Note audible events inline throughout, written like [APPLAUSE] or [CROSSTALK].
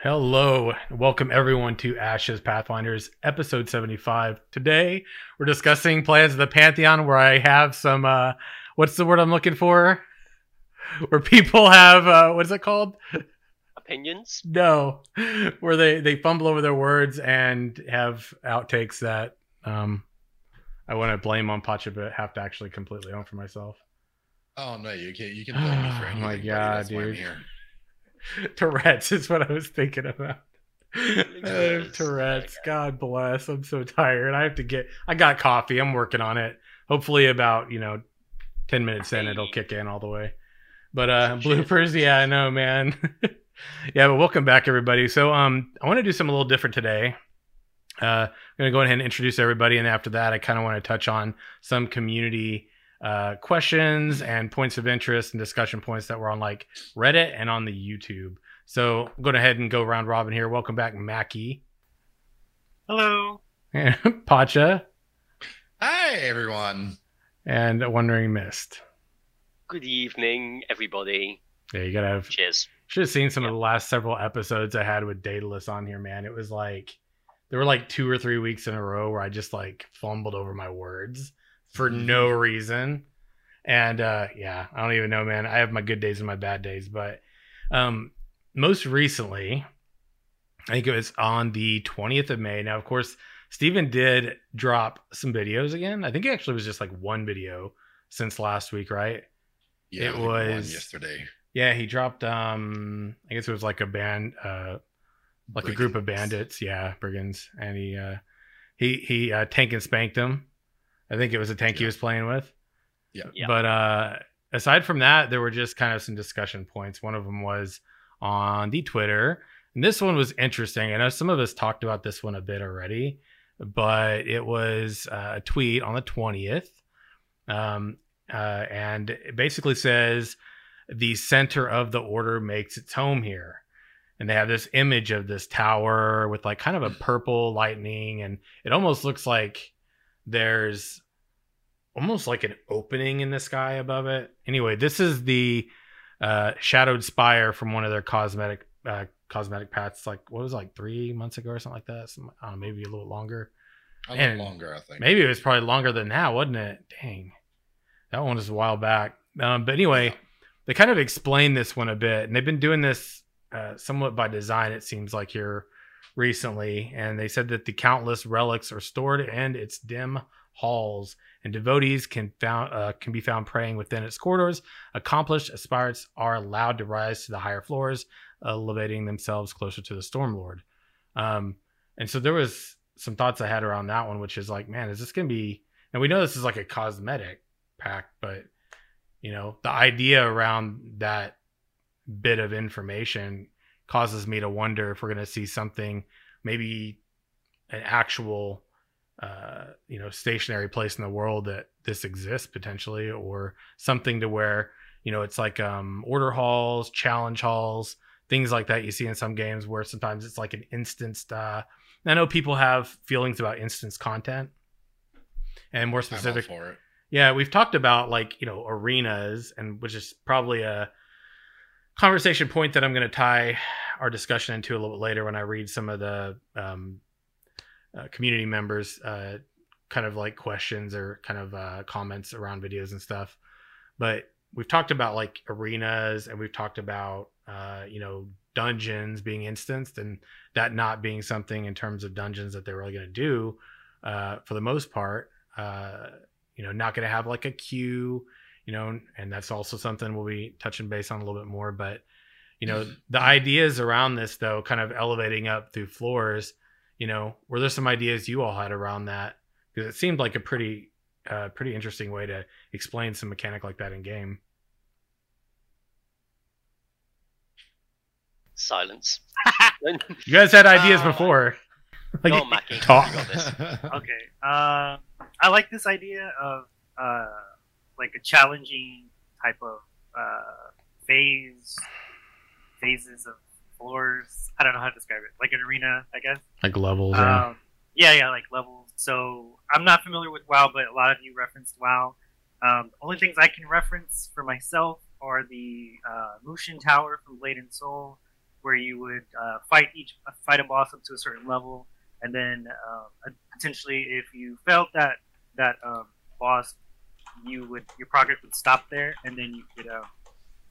Hello, welcome everyone to Ashes Pathfinders, episode 75. Today, we're discussing Plans of the Pantheon, where I have some, uh, what's the word I'm looking for? Where people have, uh, what is it called? Opinions? No, where they, they fumble over their words and have outtakes that um, I want to blame on Pacha, but have to actually completely own for myself. Oh no, you can't. you can [SIGHS] blame me for anything. Oh, anything. my buddy. God, That's why I'm dude. [LAUGHS] Tourette's is what I was thinking about. [LAUGHS] Tourette's. God bless. I'm so tired. I have to get. I got coffee. I'm working on it. Hopefully, about you know, ten minutes in, it'll kick in all the way. But uh bloopers, yeah, I know, man. [LAUGHS] yeah, but welcome back, everybody. So um, I want to do something a little different today. Uh, I'm gonna go ahead and introduce everybody, and after that, I kind of want to touch on some community uh, questions and points of interest and discussion points that were on like Reddit and on the YouTube. So I'm going ahead and go round robin here. Welcome back, Mackie, Hello. [LAUGHS] Pacha, Hi everyone. and Wondering Mist. Good evening, everybody. Yeah, you gotta have. Cheers. Should have seen some of the last several episodes I had with Daedalus on here, man. It was like there were like two or three weeks in a row where I just like fumbled over my words for no reason. And uh yeah, I don't even know, man. I have my good days and my bad days, but um most recently, I think it was on the 20th of May. Now, of course, Steven did drop some videos again. I think it actually was just like one video since last week, right? Yeah, It was- yesterday. Yeah, he dropped um I guess it was like a band uh like a group of bandits, yeah, brigands. And he uh he he uh tank and spanked them. I think it was a tank he was playing with. Yeah. Yeah. But uh aside from that, there were just kind of some discussion points. One of them was on the Twitter. And this one was interesting. I know some of us talked about this one a bit already, but it was uh, a tweet on the 20th. Um, uh, and it basically says, the center of the order makes its home here. And they have this image of this tower with like kind of a purple lightning, and it almost looks like there's almost like an opening in the sky above it. Anyway, this is the uh, shadowed spire from one of their cosmetic uh, cosmetic paths. Like what was it, like three months ago or something like that? Some, I don't know, maybe a little longer. A little and longer, I think. Maybe it was probably longer than that, wasn't it? Dang, that one was a while back. Um, but anyway, they kind of explain this one a bit, and they've been doing this uh, somewhat by design. It seems like here recently, and they said that the countless relics are stored in its dim halls, and devotees can found uh, can be found praying within its corridors. Accomplished aspirants are allowed to rise to the higher floors, elevating themselves closer to the Storm Lord. Um, and so there was some thoughts I had around that one, which is like, man, is this gonna be? And we know this is like a cosmetic pack, but you know, the idea around that bit of information causes me to wonder if we're gonna see something, maybe an actual, uh, you know, stationary place in the world that this exists potentially, or something to where you know it's like um order halls, challenge halls, things like that you see in some games where sometimes it's like an instanced uh I know people have feelings about instance content and more specific for it. yeah we've talked about like you know arenas and which is probably a conversation point that i'm going to tie our discussion into a little bit later when i read some of the um, uh, community members uh, kind of like questions or kind of uh, comments around videos and stuff. But we've talked about like arenas and we've talked about uh, you know dungeons being instanced and that not being something in terms of dungeons that they're really going to do uh, for the most part uh, you know not going to have like a queue you know and that's also something we'll be touching base on a little bit more but you know [LAUGHS] the ideas around this though kind of elevating up through floors you know were there some ideas you all had around that because it seemed like a pretty uh, pretty interesting way to explain some mechanic like that in game Silence. [LAUGHS] you guys had ideas Uh, before like [LAUGHS] Go, Mackie. talk. Got this. Okay. Uh, I like this idea of uh, like a challenging type of uh, phase, phases of floors. I don't know how to describe it. Like an arena, I guess. like levels yeah. Um, yeah, yeah, like levels. So I'm not familiar with WoW, but a lot of you referenced WoW. Um, only things I can reference for myself are the uh, Mushin Tower from Blade and Soul, where you would uh, fight each fight a boss up to a certain level, and then uh, potentially if you felt that that um, boss, you would your progress would stop there, and then you could uh,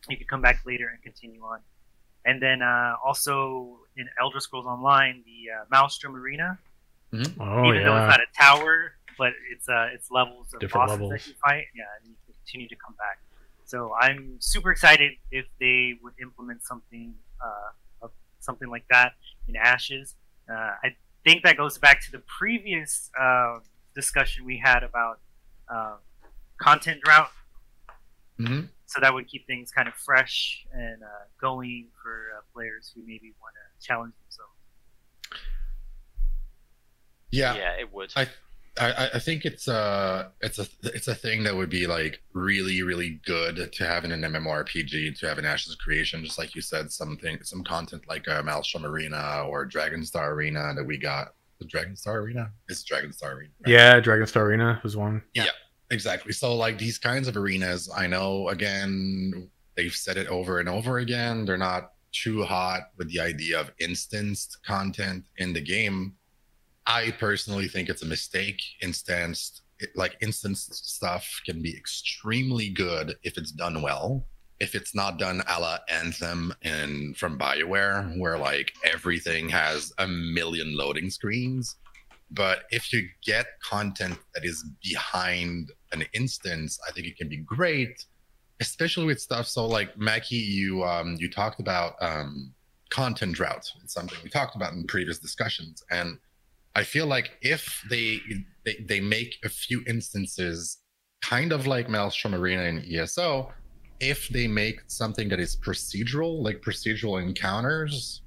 you could come back later and continue on. And then uh, also in Elder Scrolls Online, the uh, Maelstrom Arena, Oh even though it's not a tower, but it's uh, it's levels of Different bosses levels. that you fight. Yeah, and you can continue to come back. So I'm super excited if they would implement something uh, of something like that in Ashes. Uh, I think that goes back to the previous uh, discussion we had about uh, content drought. hmm So that would keep things kind of fresh and uh, going for uh, players who maybe want to challenge themselves. Yeah, Yeah, it would. I, I I think it's a it's a it's a thing that would be like really really good to have in an MMORPG to have an Ashes creation, just like you said, something some content like uh, Maelstrom Arena or Dragon Star Arena that we got. The Dragon Star Arena it's Dragonstar Arena. right? Yeah, Dragonstar Arena was one. Exactly. So like these kinds of arenas, I know again they've said it over and over again. They're not too hot with the idea of instanced content in the game. I personally think it's a mistake. Instanced like instanced stuff can be extremely good if it's done well. If it's not done a la Anthem and from Bioware, where like everything has a million loading screens, but if you get content that is behind an instance, I think it can be great, especially with stuff. So like Mackie, you um you talked about um content drought. It's something we talked about in previous discussions. And I feel like if they they, they make a few instances kind of like Maelstrom Arena and ESO, if they make something that is procedural, like procedural encounters,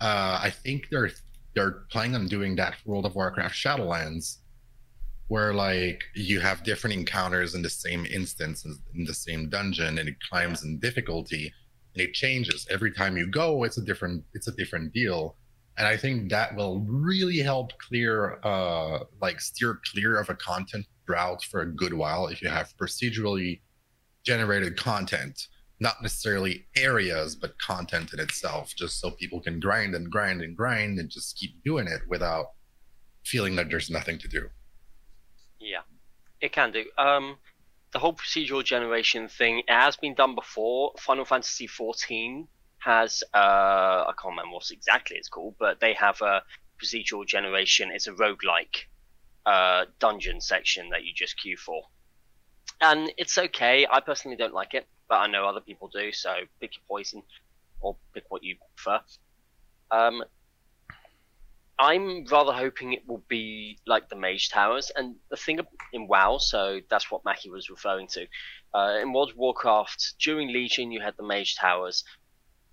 uh, I think they're they're planning on doing that World of Warcraft Shadowlands, where like you have different encounters in the same instance in the same dungeon, and it climbs in difficulty, and it changes every time you go. It's a different it's a different deal, and I think that will really help clear uh like steer clear of a content drought for a good while if you have procedurally generated content not necessarily areas, but content in itself, just so people can grind and grind and grind and just keep doing it without feeling that there's nothing to do. Yeah, it can do. Um, the whole procedural generation thing has been done before. Final Fantasy XIV has uh, I can't remember what exactly it's called, but they have a procedural generation. It's a roguelike uh, dungeon section that you just queue for, and it's okay. I personally don't like it, but I know other people do. So pick your poison, or pick what you prefer. Um, I'm rather hoping it will be like the Mage Towers, and the thing in WoW, so that's what Mackie was referring to. Uh, in World of Warcraft, during Legion, you had the Mage Towers.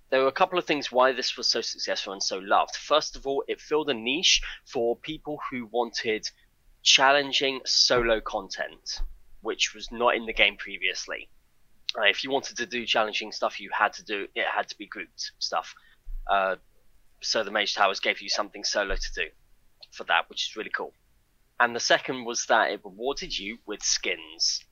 There were a couple of things why this was so successful and so loved. First of all, it filled a niche for people who wanted challenging solo content, which was not in the game previously. Uh, if you wanted to do challenging stuff, you had to do it had to be grouped stuff. Uh, so the Mage Towers gave you something solo to do for that, which is really cool. And the second was that it rewarded you with skins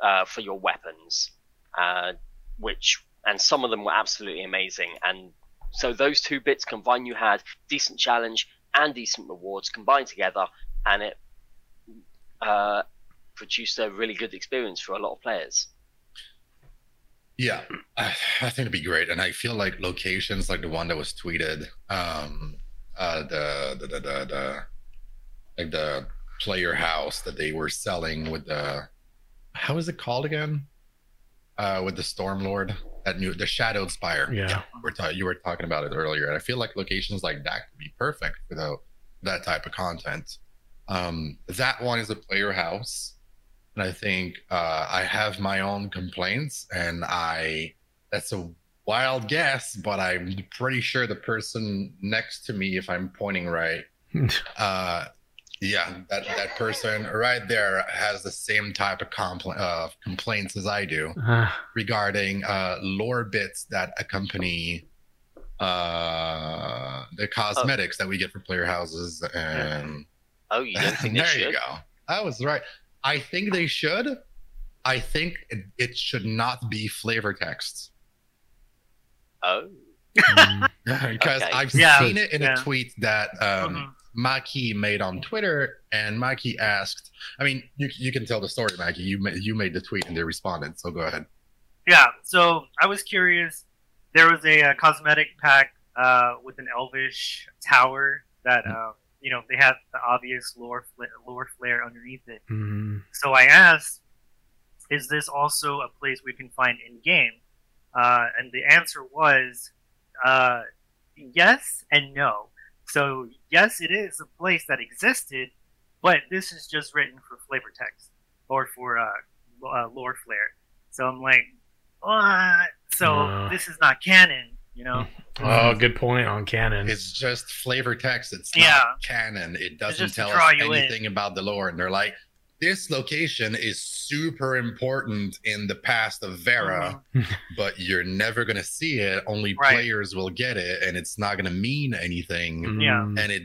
uh, for your weapons, uh, which and some of them were absolutely amazing. And so those two bits combined, you had decent challenge and decent rewards combined together, and it uh, produced a really good experience for a lot of players. Yeah, I, I think it'd be great, and I feel like locations like the one that was tweeted, um, uh, the, the the the, the like the player house that they were selling with the how is it called again? Uh, with the Stormlord, that new the Shadowed Spire. Yeah. we're ta- you were talking about it earlier, and I feel like locations like that could be perfect for the, that type of content. Um, that one is a player house, and I think uh, I have my own complaints, and I that's a wild guess, but I'm pretty sure the person next to me, if I'm pointing right, [LAUGHS] uh, yeah, that that person right there has the same type of compl- uh, complaints as I do Uh, regarding uh, lore bits that accompany uh, the cosmetics that we get for player houses. And Oh, you don't [LAUGHS] think there you go. I was right. I think they should. I think it, it should not be flavor texts. Oh, [LAUGHS] because Okay. I've Yeah, seen it in yeah. a tweet that um, Mhm. Mackie made on Twitter, and Mackie asked. I mean, you you can tell the story, Mackie. You ma- you made the tweet, and they responded. So go ahead. Yeah, so I was curious. There was a, uh cosmetic pack uh, with an elvish tower that, um, you know, they have the obvious lore, fla- lore flare underneath it. Mm. So I asked, is this also a place we can find in game? Uh, and the answer was uh, yes and no. So, yes, it is a place that existed, but this is just written for flavor text or for uh, uh, lore flare. So I'm like, what? So this is not canon, you know? [LAUGHS] Oh, good point on canon. It's just flavor text. It's Yeah. not canon. It doesn't tell us you in. anything about the lore. And they're like, this location is super important in the past of Verra, Mhm. [LAUGHS] but you're never gonna see it. Only Right. players will get it, and it's not gonna mean anything. Yeah. Mm. and it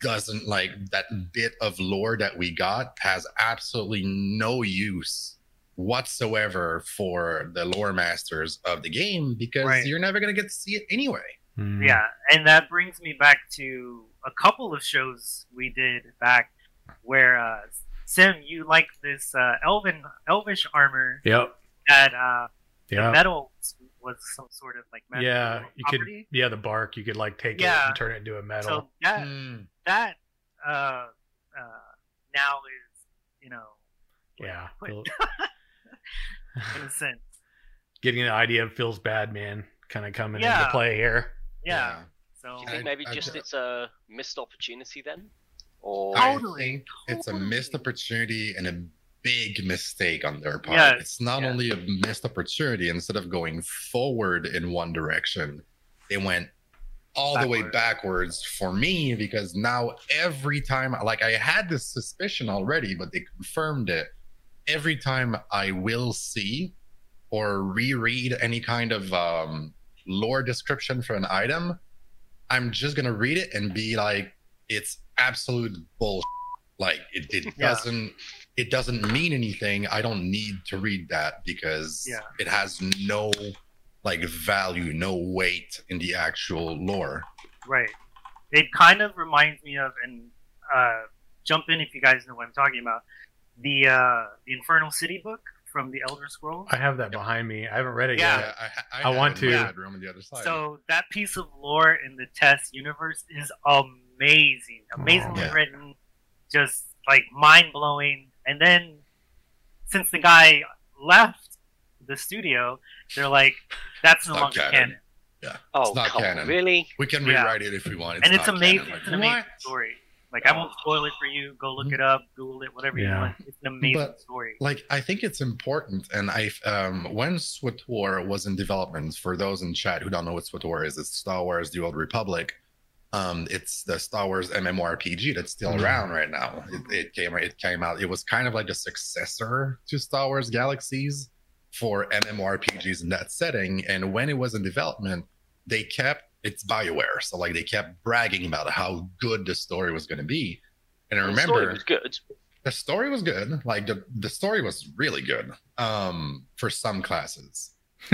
doesn't like that bit of lore that we got has absolutely no use whatsoever for the lore masters of the game because Right. you're never going to get to see it anyway. Mm. Yeah, and that brings me back to a couple of shows we did back where uh, Sim, you like this uh, elven elvish armor Yep. that uh, the Yeah. metal was some sort of like magical Yeah. You could. Yeah, the bark. You could like take it and turn it into a metal. So that Mm. that uh, uh, now is you know yeah. put- Feel- [LAUGHS] [LAUGHS] in a sense. Getting the idea of feels bad, man. Kind of coming Yeah. into play here. Yeah. So Do you think maybe I just d- it's a missed opportunity then? Or I Totally, think it's a missed opportunity and a big mistake on their part. Yes, it's not yeah. only a missed opportunity, instead of going forward in one direction, they went all the way backwards for me because now every time like I had this suspicion already, but they confirmed it. Every time I will see or reread any kind of um, lore description for an item, I'm just gonna read it and be like, it's absolute bullshit. Like it, it Yeah. doesn't it doesn't mean anything. I don't need to read that because Yeah. it has no like value, no weight in the actual lore. Right. It kind of reminds me of, and uh, jump in if you guys know what I'm talking about. The uh, the Infernal City book from the Elder Scrolls. I have that behind me. I haven't read it Yeah. yet. I, ha- I want it in my to. bedroom on the other side. So that piece of lore in the TES universe is amazing, amazingly Yeah. written, just like mind blowing. And then since the guy left the studio, they're like, "That's no Not longer canon. canon." oh not come on, canon. really? we can Yeah. rewrite it if we want. and it's amazing. canon. It's an amazing what? story. Like I won't spoil it for you. Go look it up, Google it, whatever you want. It's an amazing But- story. like i think it's important and i um when SWTOR was in development for those in chat who don't know what SWTOR is it's star wars the old republic um it's the star wars mmorpg that's still Mhm. around right now it, it came it came out it was kind of like a successor to star wars galaxies for mmorpgs in that setting and when it was in development they kept it's bioware so like they kept bragging about how good the story was going to be and i The story remember was good. the story was good like the, the story was really good um for some classes [LAUGHS]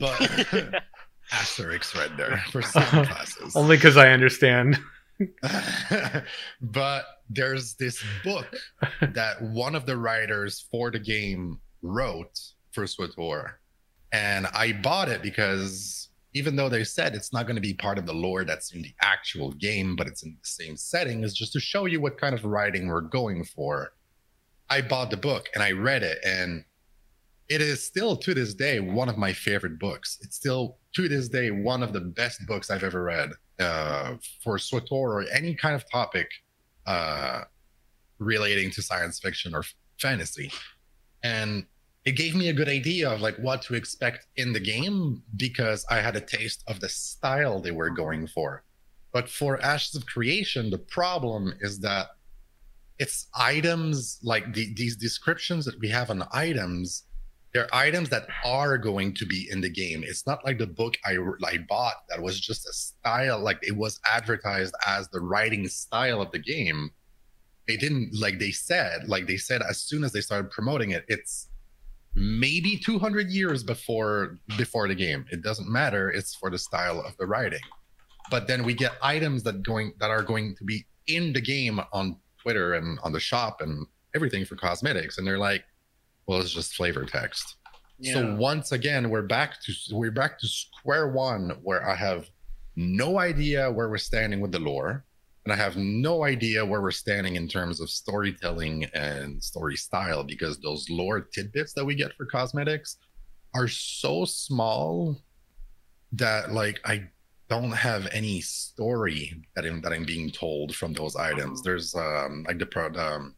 but [LAUGHS] asterisk right there for [LAUGHS] some classes Only because I understand. but there's this book that one of the writers for the game wrote for SWTOR. And I bought it because even though they said it's not going to be part of the lore that's in the actual game, but it's in the same setting, is just to show you what kind of writing we're going for. I bought the book and I read it, and it is still to this day one of my favorite books. It's still to this day one of the best books I've ever read uh, for SWTOR or any kind of topic uh, relating to science fiction or fantasy. And it gave me a good idea of like what to expect in the game because I had a taste of the style they were going for. But for Ashes of Creation, the problem is that it's items like the, these descriptions that we have on the items they're items that are going to be in the game. It's not like the book I, I bought that was just a style, like it was advertised as the writing style of the game. They didn't, like they said, like they said, as soon as they started promoting it, it's maybe 200 years before before the game. It doesn't matter. It's for the style of the writing. But then we get items that going that are going to be in the game on Twitter and on the shop and everything for cosmetics, and they're like, well, it's just flavor text. So once again, we're back to we're back to square one, where I have no idea where we're standing with the lore, and I have no idea where we're standing in terms of storytelling and story style because those lore tidbits that we get for cosmetics are so small that like I don't have any story that I'm that I'm being told from those items. Mhm. There's um like the pro um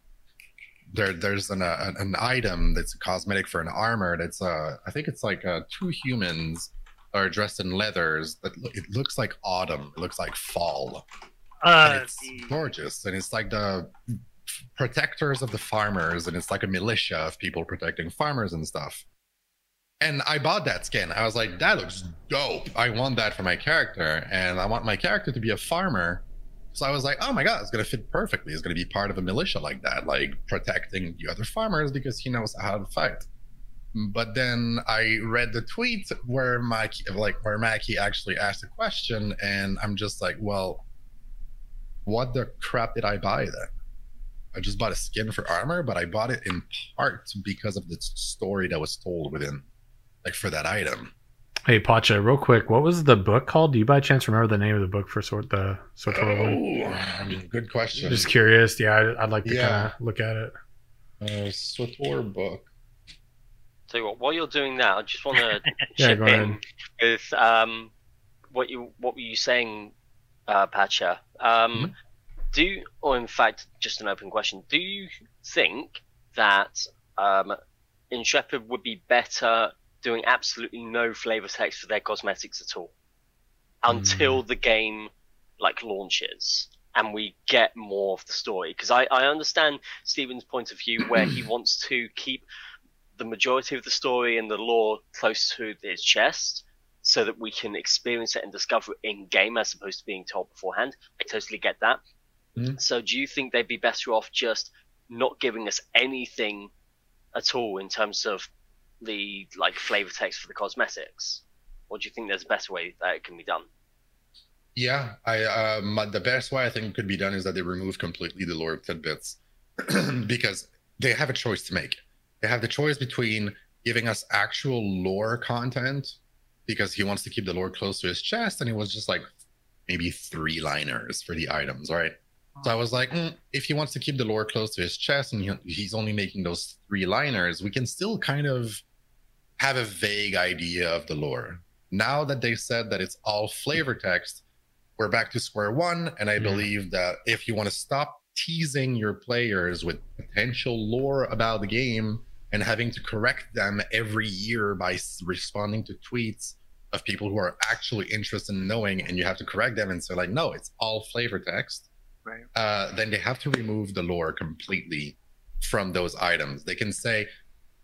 there there's an uh, an item that's a cosmetic for an armor that's uh I think it's like uh two humans are dressed in leathers that it looks like autumn it looks like fall Uh, it's the, gorgeous. And it's like the protectors of the farmers and it's like a militia of people protecting farmers and stuff. And i bought that skin. I was like that looks dope. I want that for my character and i want my character to be a farmer. So i was like oh my god it's going to fit perfectly. It's going to be part of a militia like that like protecting the other farmers because he knows how to fight. But then I read the tweet where Mike, like where Mackie actually asked a question, and I'm just like, well, what the crap did I buy then? I just bought a skin for armor, but I bought it in part because of the story that was told within, like for that item. Hey Pacha, real quick, what was the book called? Do you by chance remember the name of the book for sort the SWTOR one? Oh, I mean, good question. Just curious. Yeah, I'd, I'd like to Yeah. kind of look at it. uh, SWTOR book. So you what, while you're doing that, I just want to [LAUGHS] Yeah, chip go in ahead. with um, what you what were you saying, uh, Pacha? Um, Mhm. Do or in fact, just an open question. Do you think that um, Intrepid would be better doing absolutely no flavor text for their cosmetics at all until the game like launches and we get more of the story? Because I, I understand Steven's point of view where he [CLEARS THROAT] wants to keep the majority of the story and the lore close to his chest so that we can experience it and discover it in game as opposed to being told beforehand. I totally get that. Mhm. So do you think they'd be better off just not giving us anything at all in terms of the like flavor text for the cosmetics? Or do you think there's a better way that it can be done? Yeah, I um, the best way I think it could be done is that they remove completely the lore tidbits [CLEARS THROAT] because they have a choice to make. They have the choice between giving us actual lore content because he wants to keep the lore close to his chest, and it was just like maybe three liners for the items, right? So I was like, mm, if he wants to keep the lore close to his chest and he, he's only making those three liners, we can still kind of have a vague idea of the lore. Now that they said that it's all flavor text, we're back to square one. And I Yeah. believe that if you want to stop teasing your players with potential lore about the game and having to correct them every year by responding to tweets of people who are actually interested in knowing, and you have to correct them and say, like, no, it's all flavor text right. uh, then they have to remove the lore completely from those items. They can say,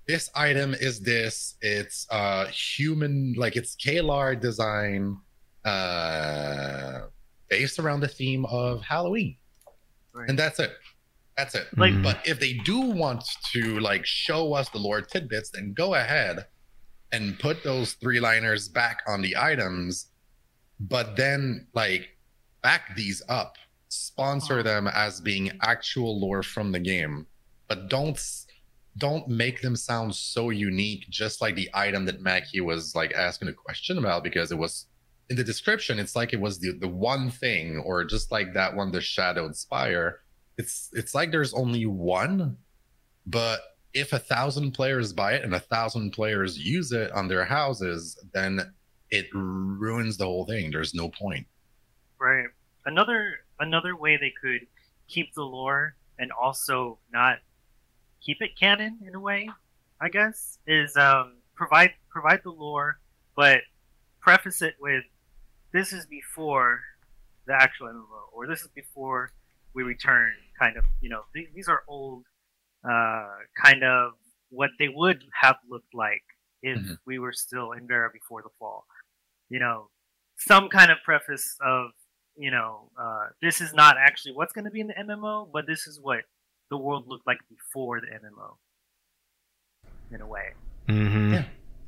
this item is this, it's uh human, like it's Kaelar design uh based around the theme of Halloween. Right. And that's it. That's it. Like- Mhm. But if they do want to like show us the lore tidbits, then go ahead and put those three liners back on the items, but then like back these up, sponsor them as being actual lore from the game, but don't don't make them sound so unique, just like the item that Mackie was like asking a question about because it was in the description. It's like it was the the one thing, or just like that one, the Shadowed Spire. It's it's like there's only one, but if a thousand players buy it and a thousand players use it on their houses, then it ruins the whole thing. There's no point. Right. Another another way they could keep the lore and also not keep it canon in a way, I guess, is um, provide provide the lore, but preface it with this is before the actual MMO, or this is before we return. Kind of, you know, th- these are old, uh, kind of what they would have looked like if Mhm. we were still in Verra before the fall. You know, some kind of preface of you know, uh, this is not actually what's going to be in the MMO, but this is what the world looked like before the MMO, in a way. Mm-hmm. Yeah.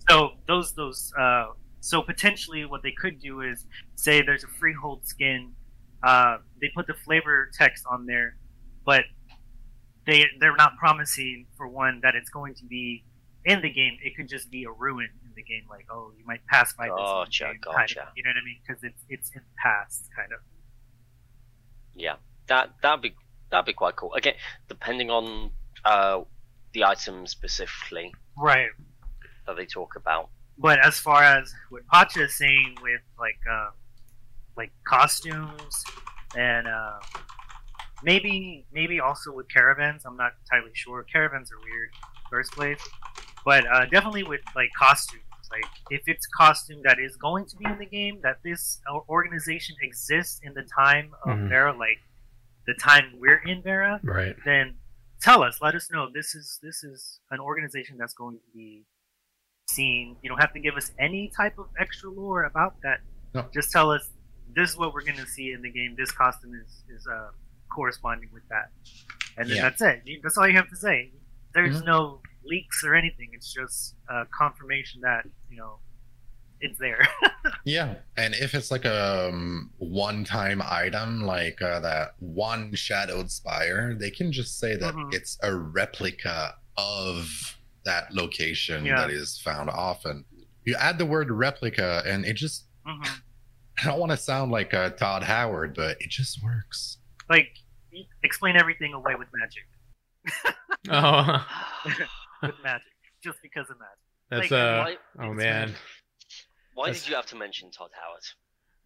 So those those uh, so potentially what they could do is say there's a freehold skin. Uh, they put the flavor text on there, but they they're not promising for one that it's going to be in the game. It could just be a ruin in the game, like oh you might pass by this. in the Gotcha, kind of, gotcha. you know what I mean? Because it's it's in the past, kind of. Yeah, that that'd be that'd be quite cool. Again, depending on uh, the item specifically Right. that they talk about. But as far as what Pacha is saying with like uh, like costumes and uh, maybe maybe also with caravans, I'm not entirely sure. Caravans are weird first place, but uh, definitely with like costumes. Like if it's costume that is going to be in the game, that this organization exists in the time of Mhm. Verra, like the time we're in Verra, Right. then tell us let us know this is this is an organization that's going to be seen you don't have to give us any type of extra lore about that No. just tell us this is what we're going to see in the game this costume is is uh, corresponding with that and then Yeah. that's it You- that's all you have to say there's Mhm. no leaks or anything it's just uh, confirmation that you know it's there [LAUGHS] Yeah, and if it's like a um, one-time item, like uh, that one shadowed spire, they can just say that Mhm. it's a replica of that location Yeah. that is found often. You add the word replica, and it just hmm I don't want to sound like uh, Todd Howard, but it just works. Like explain everything away with magic [LAUGHS] Oh, [LAUGHS] with magic just because of magic that's Like, uh. why Oh man, why that's- did you have to mention Todd Howard?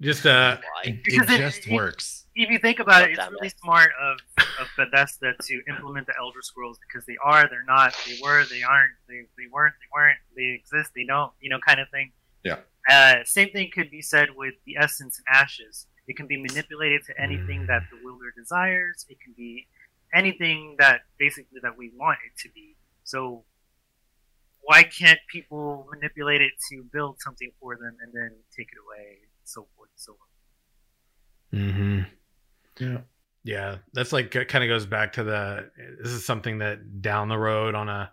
just uh. It, Because it it- just it- works. if you think about it, it's really it. smart of, of Bethesda to implement the Elder Scrolls because they are, they're not, they were, they aren't, they, they weren't, they weren't, they exist, they don't, you know, kind of thing. Yeah. Uh, same thing could be said with the Essence and Ashes. It can be manipulated to anything Mm. that the wielder desires. It can be anything that basically that we want it to be. So why can't people manipulate it to build something for them and then take it away, and so forth and so on? Mm-hmm. Yeah. Yeah, that's like kind of goes back to the. This is something that down the road on a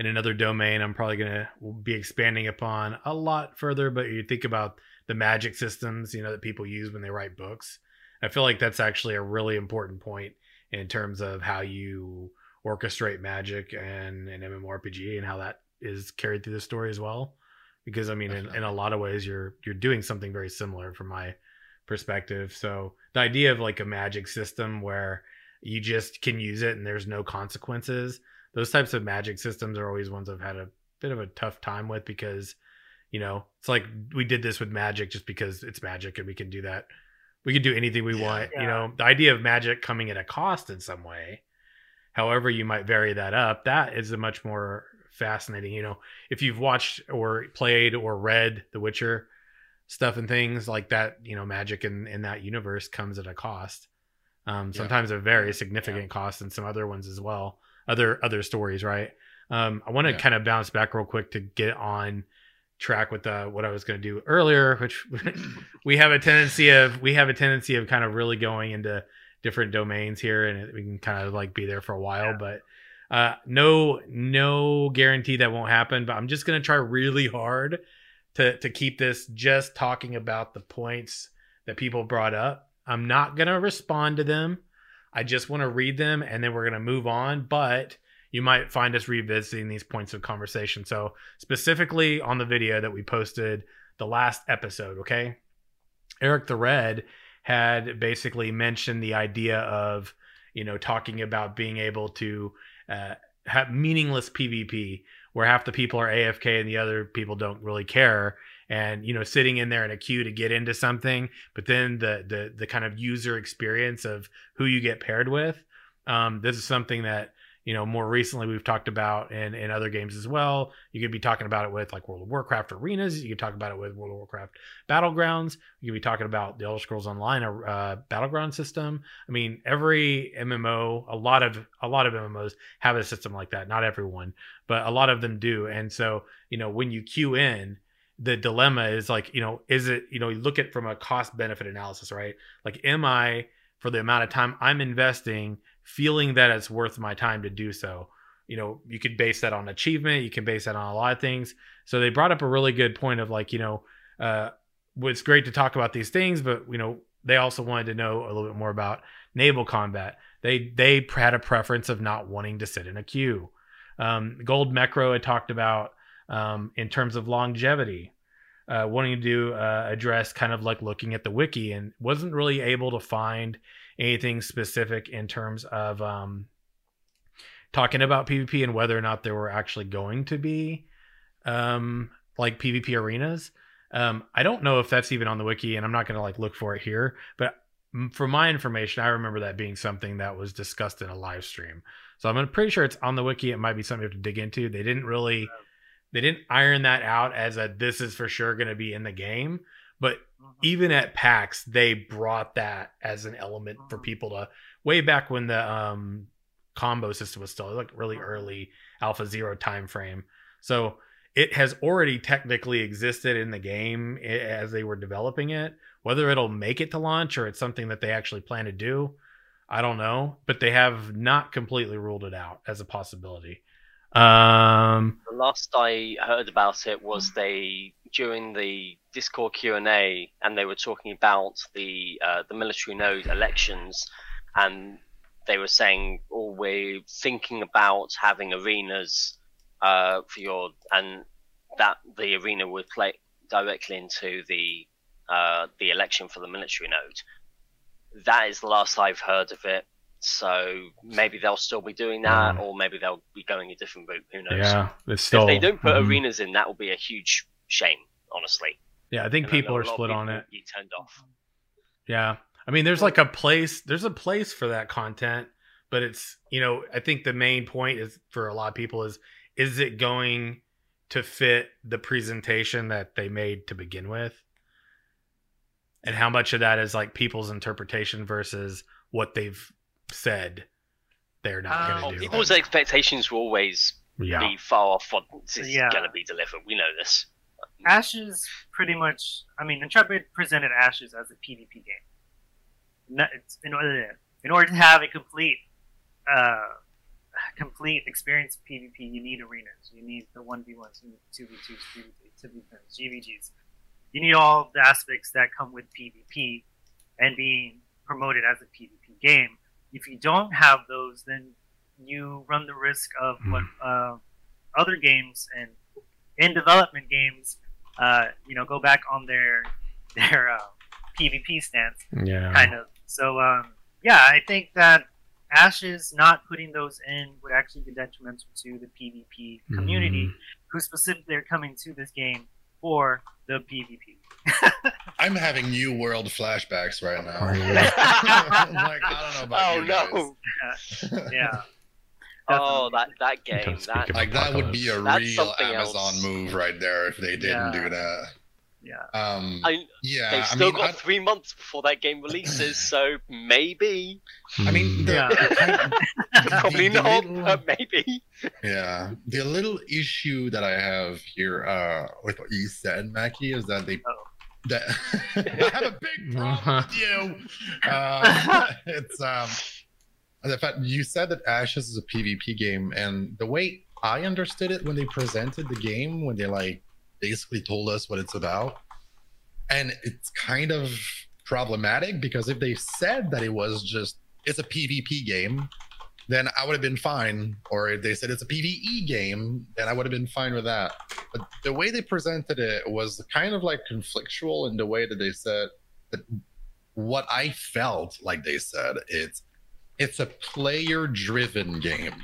in another domain, I'm probably gonna be expanding upon a lot further. But you think about the magic systems, you know, that people use when they write books. I feel like that's actually a really important point in terms of how you orchestrate magic and an MMORPG and how that is carried through the story as well. Because I mean, in, in a lot of ways, you're you're doing something very similar from my perspective. So the idea of like a magic system where you just can use it and there's no consequences, those types of magic systems are always ones I've had a bit of a tough time with because, you know, it's like we did this with magic just because it's magic and we can do that. We can do anything we Yeah. want. You know, the idea of magic coming at a cost in some way, however you might vary that up, that is a much more fascinating. You know, if you've watched or played or read The Witcher, stuff and things like that you know magic in in that universe comes at a cost um Yeah. sometimes a very significant cost and some other ones as well other other stories right um i want to Yeah. kind of bounce back real quick to get on track with uh, what i was going to do earlier which [COUGHS] we have a tendency of we have a tendency of kind of really going into different domains here and we can kind of like be there for a while Yeah. but uh no no guarantee that won't happen but i'm just going to try really hard to to keep this just talking about the points that people brought up. I'm not going to respond to them. I just want to read them and then we're going to move on, but you might find us revisiting these points of conversation. So, specifically on the video that we posted the last episode, okay? Eric the Red had basically mentioned the idea of, you know, talking about being able to uh, have meaningless PvP where half the people are AFK and the other people don't really care and you know sitting in there in a queue to get into something but then the the the kind of user experience of who you get paired with um this is something that you know more recently we've talked about in in other games as well. You could be talking about it with like world of warcraft arenas. You could talk about it with world of warcraft battlegrounds. You could be talking about the elder scrolls online uh, battleground system. I mean every mmo a lot of a lot of mmos have a system like that. Not everyone but a lot of them do. And so you know when you queue in the dilemma is like you know is it you know you look at from a cost benefit analysis right? Like am i for the amount of time i'm investing feeling that it's worth my time to do so you know, you could base that on achievement, you can base that on a lot of things. So they brought up a really good point of like, you know, uh, it's great to talk about these things, but you know, they also wanted to know a little bit more about naval combat. They they had a preference of not wanting to sit in a queue. Um, Gold Mecro had talked about um, in terms of longevity, uh, wanting to do uh, address kind of like looking at the wiki and wasn't really able to find anything specific in terms of um, talking about PvP and whether or not there were actually going to be um, like PvP arenas. Um, I don't know if that's even on the wiki, and I'm not going to like look for it here. But for my information, I remember that being something that was discussed in a live stream. So I'm pretty sure it's on the wiki. It might be something you have to dig into. They didn't really, they didn't iron that out as a this is for sure going to be in the game. But Mhm. even at PAX, they brought that as an element for Mhm. people to way back when the um, combo system was still like really early Alpha Zero time frame. So it has already technically existed in the game as they were developing it. Whether it'll make it to launch or it's something that they actually plan to do, I don't know. But they have not completely ruled it out as a possibility. Um, The last I heard about it was they during the Discord Q and A, and they were talking about the uh, the military node elections, and they were saying, "Oh, we're thinking about having arenas uh, for your," and that the arena would play directly into the uh, the election for the military node. That is the last I've heard of it. So maybe they'll still be doing that, Mm. or maybe they'll be going a different route. Who knows? yeah, still. if they don't put Mhm. arenas in, that will be a huge shame, honestly. yeah, I think And people a are lot of split on it. You turned off. Yeah. I mean, there's like a place, there's a place for that content, but it's, you know, I think the main point is for a lot of people is, is it going to fit the presentation that they made to begin with? And how much of that is like people's interpretation versus what they've said they're not Uh, going to do? people's expectations will always yeah. be far off what is Yeah. going to be delivered. We know this. Ashes pretty much. I mean, Intrepid presented Ashes as a PvP game. No- in order in order to have a complete, uh, complete experience PvP, you need arenas. You need the one v ones, two v twos, two v tens, GVGs. You need all the aspects that come with PvP and being promoted as a PvP game. If you don't have those, then you run the risk of what uh, other games and in development games, uh, you know, go back on their [LAUGHS] their uh, PvP stance, Yeah. kind of. So um, yeah, I think that Ashes not putting those in would actually be detrimental to the PvP community, Mhm. who specifically are coming to this game for the PvP. [LAUGHS] I'm having new world flashbacks right now. Are you? [LAUGHS] like I don't know about oh you no! guys. Yeah, Oh, that that game. speak That, like that would be a real Amazon else. move right there if they didn't Yeah. do that. yeah. Um, I, yeah, they've I still mean, got I, three months before that game releases, so maybe, I mean, the, Yeah. [LAUGHS] probably the not, little- but maybe. yeah, the little issue that I have here uh, with what you said, Mackie, is that they Oh. that [LAUGHS] I have a big [LAUGHS] problem with you. Uh, it's um the fact you said that Ashes is a PvP game, and the way I understood it when they presented the game, when they like basically told us what it's about, and it's kind of problematic because if they said that it was just it's a PvP game, then I would have been fine. Or if they said it's a PvE game, then I would have been fine with that. But the way they presented it was kind of like conflictual in the way that they said that what I felt like they said it's it's a player driven game.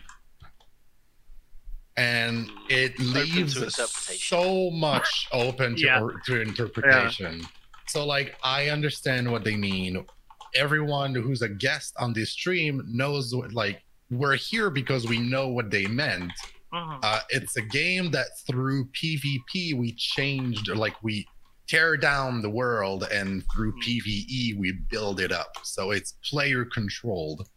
And it Open leaves so much open to, Yeah. or, to interpretation. So like I understand what they mean. Everyone who's a guest on this stream knows what like we're here because we know what they meant. Mhm. Uh, it's a game that through PvP we changed, like we tear down the world, and through Hmm. PvE we build it up. So it's player controlled,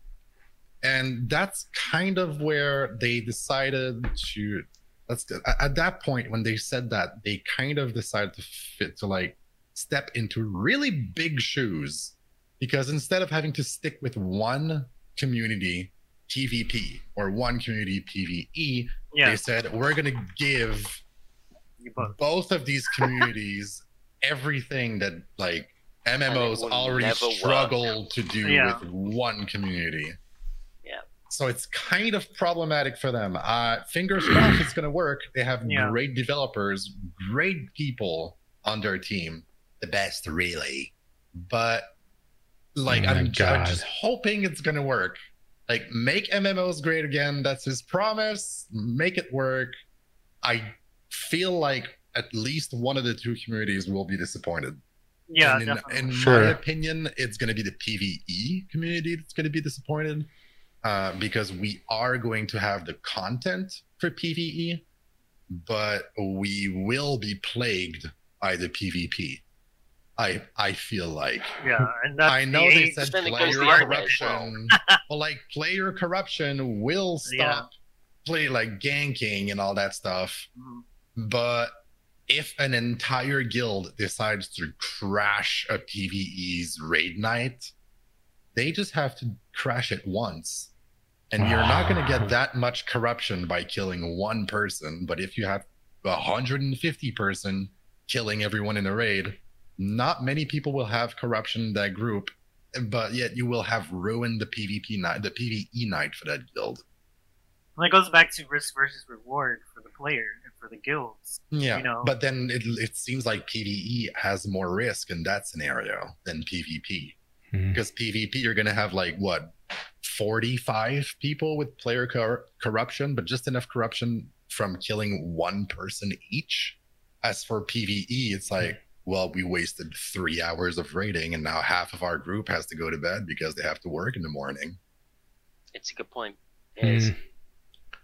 and that's kind of where they decided to. That's at- at that point when they said that they kind of decided to fit to like step into really big shoes because instead of having to stick with one community PvP or one community PvE, Yeah, they said we're going to give both. both of these communities [LAUGHS] everything that like MMOs already never work. struggle to do Yeah. with one community. Yeah. So it's kind of problematic for them. Uh, fingers crossed it's going to work. They have Yeah. great developers, great people on their team, the best really. But like Oh I'm, ju- I'm just hoping it's going to work. Like make MMOs great again. That's his promise. Make it work. I feel like at least one of the two communities will be disappointed. Yeah, And in, definitely. in Sure. my opinion, it's going to be the PVE community that's going to be disappointed uh, because we are going to have the content for PVE, but we will be plagued by the PvP. I I feel like yeah, and that's I know the they said Then it goes player the other way as corruption. [LAUGHS] well, like player corruption will stop play like ganking and all that stuff. Mhm. But if an entire guild decides to crash a PvE's raid night, they just have to crash it once. And you're not going to get that much corruption by killing one person. But if you have 150 person killing everyone in a raid, not many people will have corruption in that group. But yet you will have ruined the PvP night, the PvE night for that guild. And it goes back to risk versus reward for the player and for the guilds. Yeah, you know. but then it, it seems like PVE has more risk in that scenario than PvP. Hmm. Because PvP, you're going to have like what, 45 people with player cor- corruption, but just enough corruption from killing one person each. As for PvE, it's like, well, we wasted three hours of raiding, and now half of our group has to go to bed because they have to work in the morning. It's a good point. Hmm. Is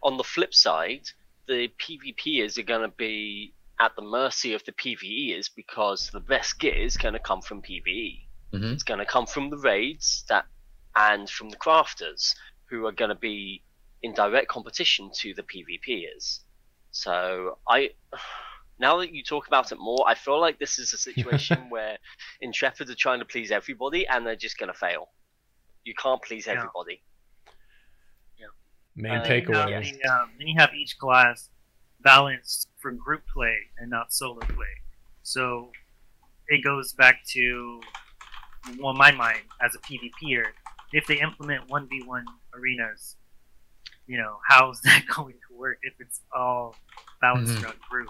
on the flip side, the PvPers are going to be at the mercy of the PvEers because the best gear is going to come from PvE. Mhm. It's going to come from the raids that, and from the crafters who are going to be in direct competition to the PvPers. So I, [SIGHS] now that you talk about it more, I feel like this is a situation [LAUGHS] where Intrepid are trying to please everybody and they're just going to fail. You can't please Yeah. everybody. Main Uh, Then you takeaway. the, um, then you have each class balanced for group play and not solo play. So it goes back to, well, my mind as a PvPer, if they implement 1v1 arenas, you know, how's that [LAUGHS] going to work if it's all balanced Mhm. around group?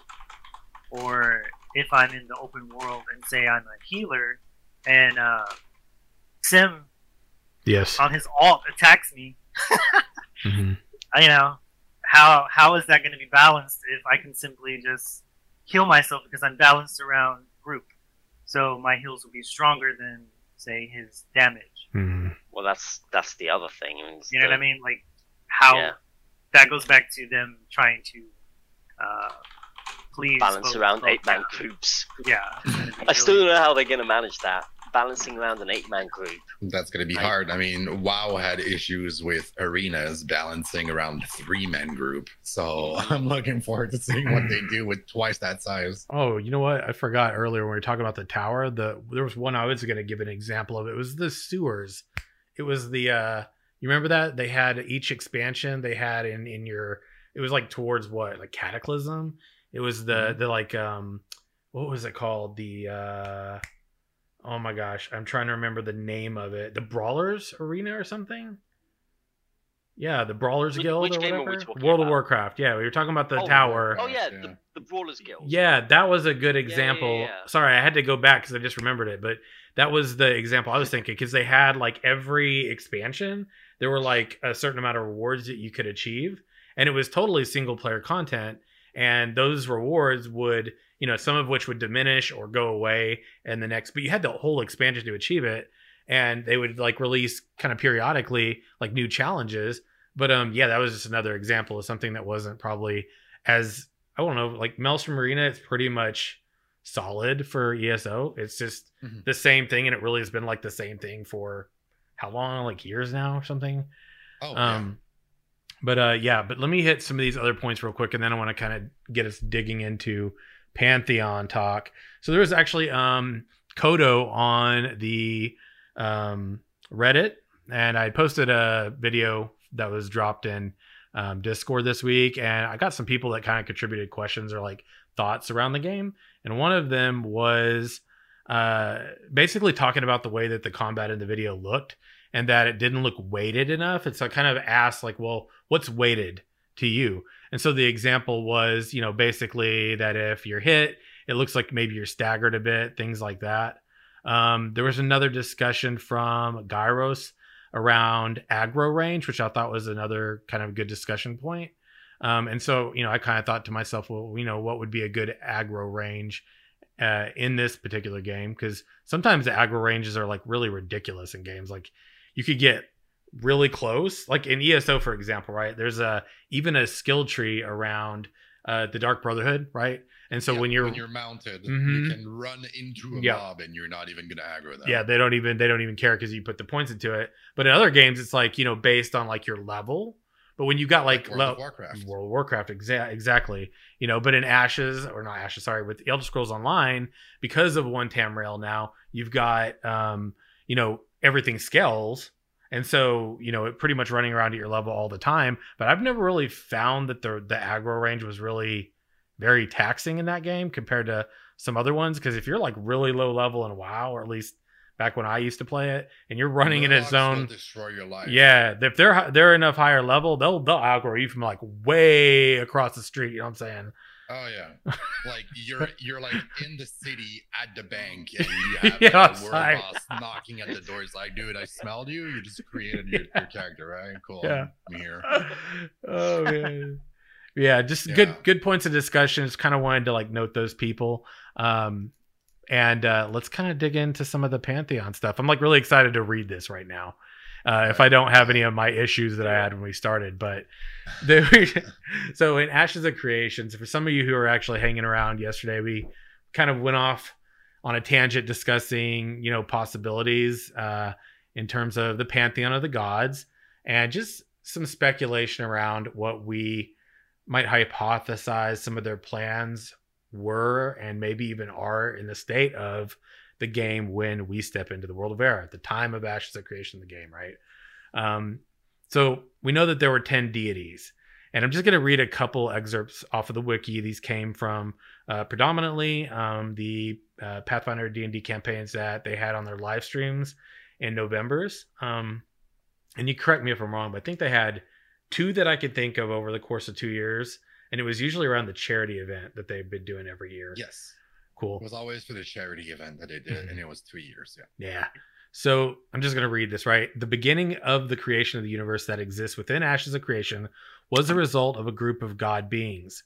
Or if I'm in the open world and say I'm a healer and uh, Sim Yes. on his alt attacks me, [LAUGHS] Mhm. I- you know, how how is that going to be balanced if I can simply just heal myself because I'm balanced around group? So my heals will be stronger than say his damage. Mhm. Well, that's that's the other thing. I mean, You know what I mean? Like how Yeah. that goes back to them trying to uh, please balance both- around eight man groups. Yeah, it's [LAUGHS] I still don't know how they're going to manage that. Balancing around an eight man group. That's going to be Right. hard. I mean, WoW had issues with arenas balancing around three men group. So [LAUGHS] I'm looking forward to seeing what they do with twice that size. Oh, you know what? I forgot earlier when we were talking about the tower. The there was one I was going to give an example of. It was the sewers. It was the uh you remember that they had each expansion they had in in your it was like towards what like cataclysm. It was the the like um what was it called the uh oh my gosh I'm trying to remember the name of it the Brawlers Arena or something. Yeah, the Brawlers Which- Guild which or game are we whatever. talking World of? Warcraft. Yeah, we were talking about the Oh, tower. Oh yeah, Yeah. the, the Brawlers Guild. Yeah, that was a good yeah, example. yeah. Sorry, I had to go back because I just remembered it, but that was the example I was thinking because they had like every expansion, there were like a certain amount of rewards that you could achieve, and it was totally single player content. And those rewards would, you know, some of which would diminish or go away in the next, but you had the whole expansion to achieve it. And they would like release kind of periodically like new challenges. But um, yeah, that was just another example of something that wasn't probably as I don't know, like Maelstrom Arena, it's pretty much solid for ESO. It's just Mhm. the same thing, and it really has been like the same thing for how long? Like years now or something. Oh, yeah. But uh, yeah, but let me hit some of these other points real quick, and then I want to kind of get us digging into Pantheon talk. So there was actually um Kodo on the um Reddit, and I posted a video that was dropped in um, Discord this week, and I got some people that kind of contributed questions or like thoughts around the game, and one of them was uh, basically talking about the way that the combat in the video looked and that it didn't look weighted enough. And so I kind of asked, like, well, what's weighted to you? And so the example was, you know, basically that if you're hit, it looks like maybe you're staggered a bit, things like that. Um, there was another discussion from Gyros around aggro range, which I thought was another kind of good discussion point. Um, and so, you know, I kind of thought to myself, well, you know, what would be a good aggro range uh, in this particular game? Because sometimes the aggro ranges are like really ridiculous in games. Like you could get really close, like in ESO, for example, right? There's a even a skill tree around uh, the Dark Brotherhood, right? And so Yeah, when you're, when you're mounted, Mhm. you can run into a Yeah. mob and you're not even gonna aggro them. yeah, they don't even they don't even care because you put the points into it. But in other games, it's like you know based on like your level. But when you got like, World lo- of Warcraft. World of Warcraft, exa- exactly. You know, but in Ashes or not Ashes, sorry, with Elder Scrolls Online, because of one Tamriel now, you've got um, you know, everything scales. And so, you know, it pretty much running around at your level all the time. But I've never really found that the the aggro range was really very taxing in that game compared to some other ones. Because if you're like really low level in WoW, or at least back when I used to play it, and you're running in its zone, destroy your life. yeah, if they're they're enough higher level, they'll they'll aggro you from like way across the street. You know what I'm saying? Oh yeah. like you're [LAUGHS] you're like in the city at the bank [LAUGHS] and you have Yeah, like, a world boss knocking at the door. It's like, dude, I smelled you. You just [LAUGHS] created your, your character, right? Cool. Yeah. I'm here. oh man. Yeah, just Yeah. good good points of discussion. Just kind of wanted to like note those people. Um and uh let's kind of dig into some of the Pantheon stuff. I'm like really excited to read this right now. Uh, if I don't have any of my issues that I had when we started, but [LAUGHS] so in Ashes of Creations, for some of you who are actually hanging around yesterday, we kind of went off on a tangent discussing, you know, possibilities uh, in terms of the pantheon of the gods and just some speculation around what we might hypothesize some of their plans were and maybe even are in the state of the game when we step into the world of Verra at the time of Ashes of Creation of the game, right? Um, so we know that there were 10 deities. And I'm just going to read a couple excerpts off of the wiki. These came from uh, predominantly um, the uh, Pathfinder D&D campaigns that they had on their live streams in November's. Um, and you correct me if I'm wrong, but I think they had two that I could think of over the course of two years. And it was usually around the charity event that they've been doing every year. Yes. Cool. It was always for the charity event that they did, Mhm. and it was two years. Yeah. Yeah. So I'm just going to read this, right? The beginning of the creation of the universe that exists within Ashes of Creation was the result of a group of God beings,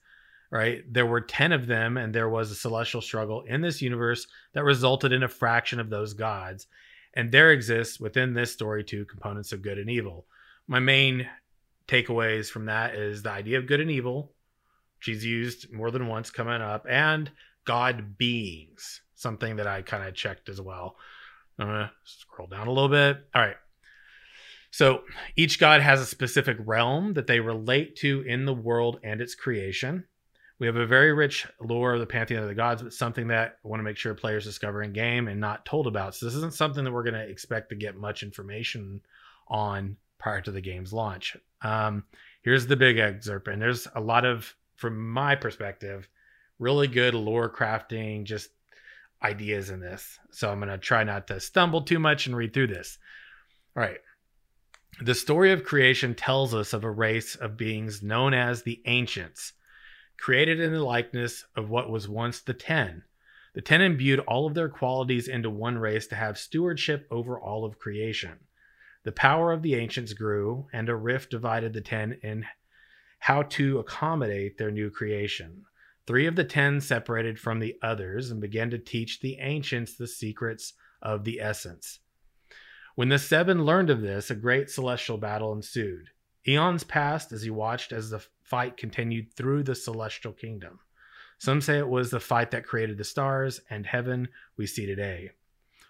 right? There were 10 of them, and there was a celestial struggle in this universe that resulted in a fraction of those gods. And there exists within this story two components of good and evil. My main takeaways from that is the idea of good and evil. She's used more than once coming up, and God beings, something that I kind of checked as well. I'm gonna scroll down a little bit. All right. So each god has a specific realm that they relate to in the world and its creation. We have a very rich lore of the pantheon of the gods, but something that I want to make sure players discover in game and not told about. So this isn't something that we're going to expect to get much information on prior to the game's launch. Um, here's the big excerpt, and there's a lot of, from my perspective, really good lore crafting, just ideas in this. So I'm going to try not to stumble too much and read through this. All right. The story of creation tells us of a race of beings known as the Ancients, created in the likeness of what was once the Ten. The Ten imbued all of their qualities into one race to have stewardship over all of creation. The power of the Ancients grew, and a rift divided the Ten in how to accommodate their new creation. Three of the ten separated from the others and began to teach the ancients the secrets of the essence. When the seven learned of this, a great celestial battle ensued. Eons passed as he watched as the fight continued through the celestial kingdom. Some say it was the fight that created the stars and heaven we see today.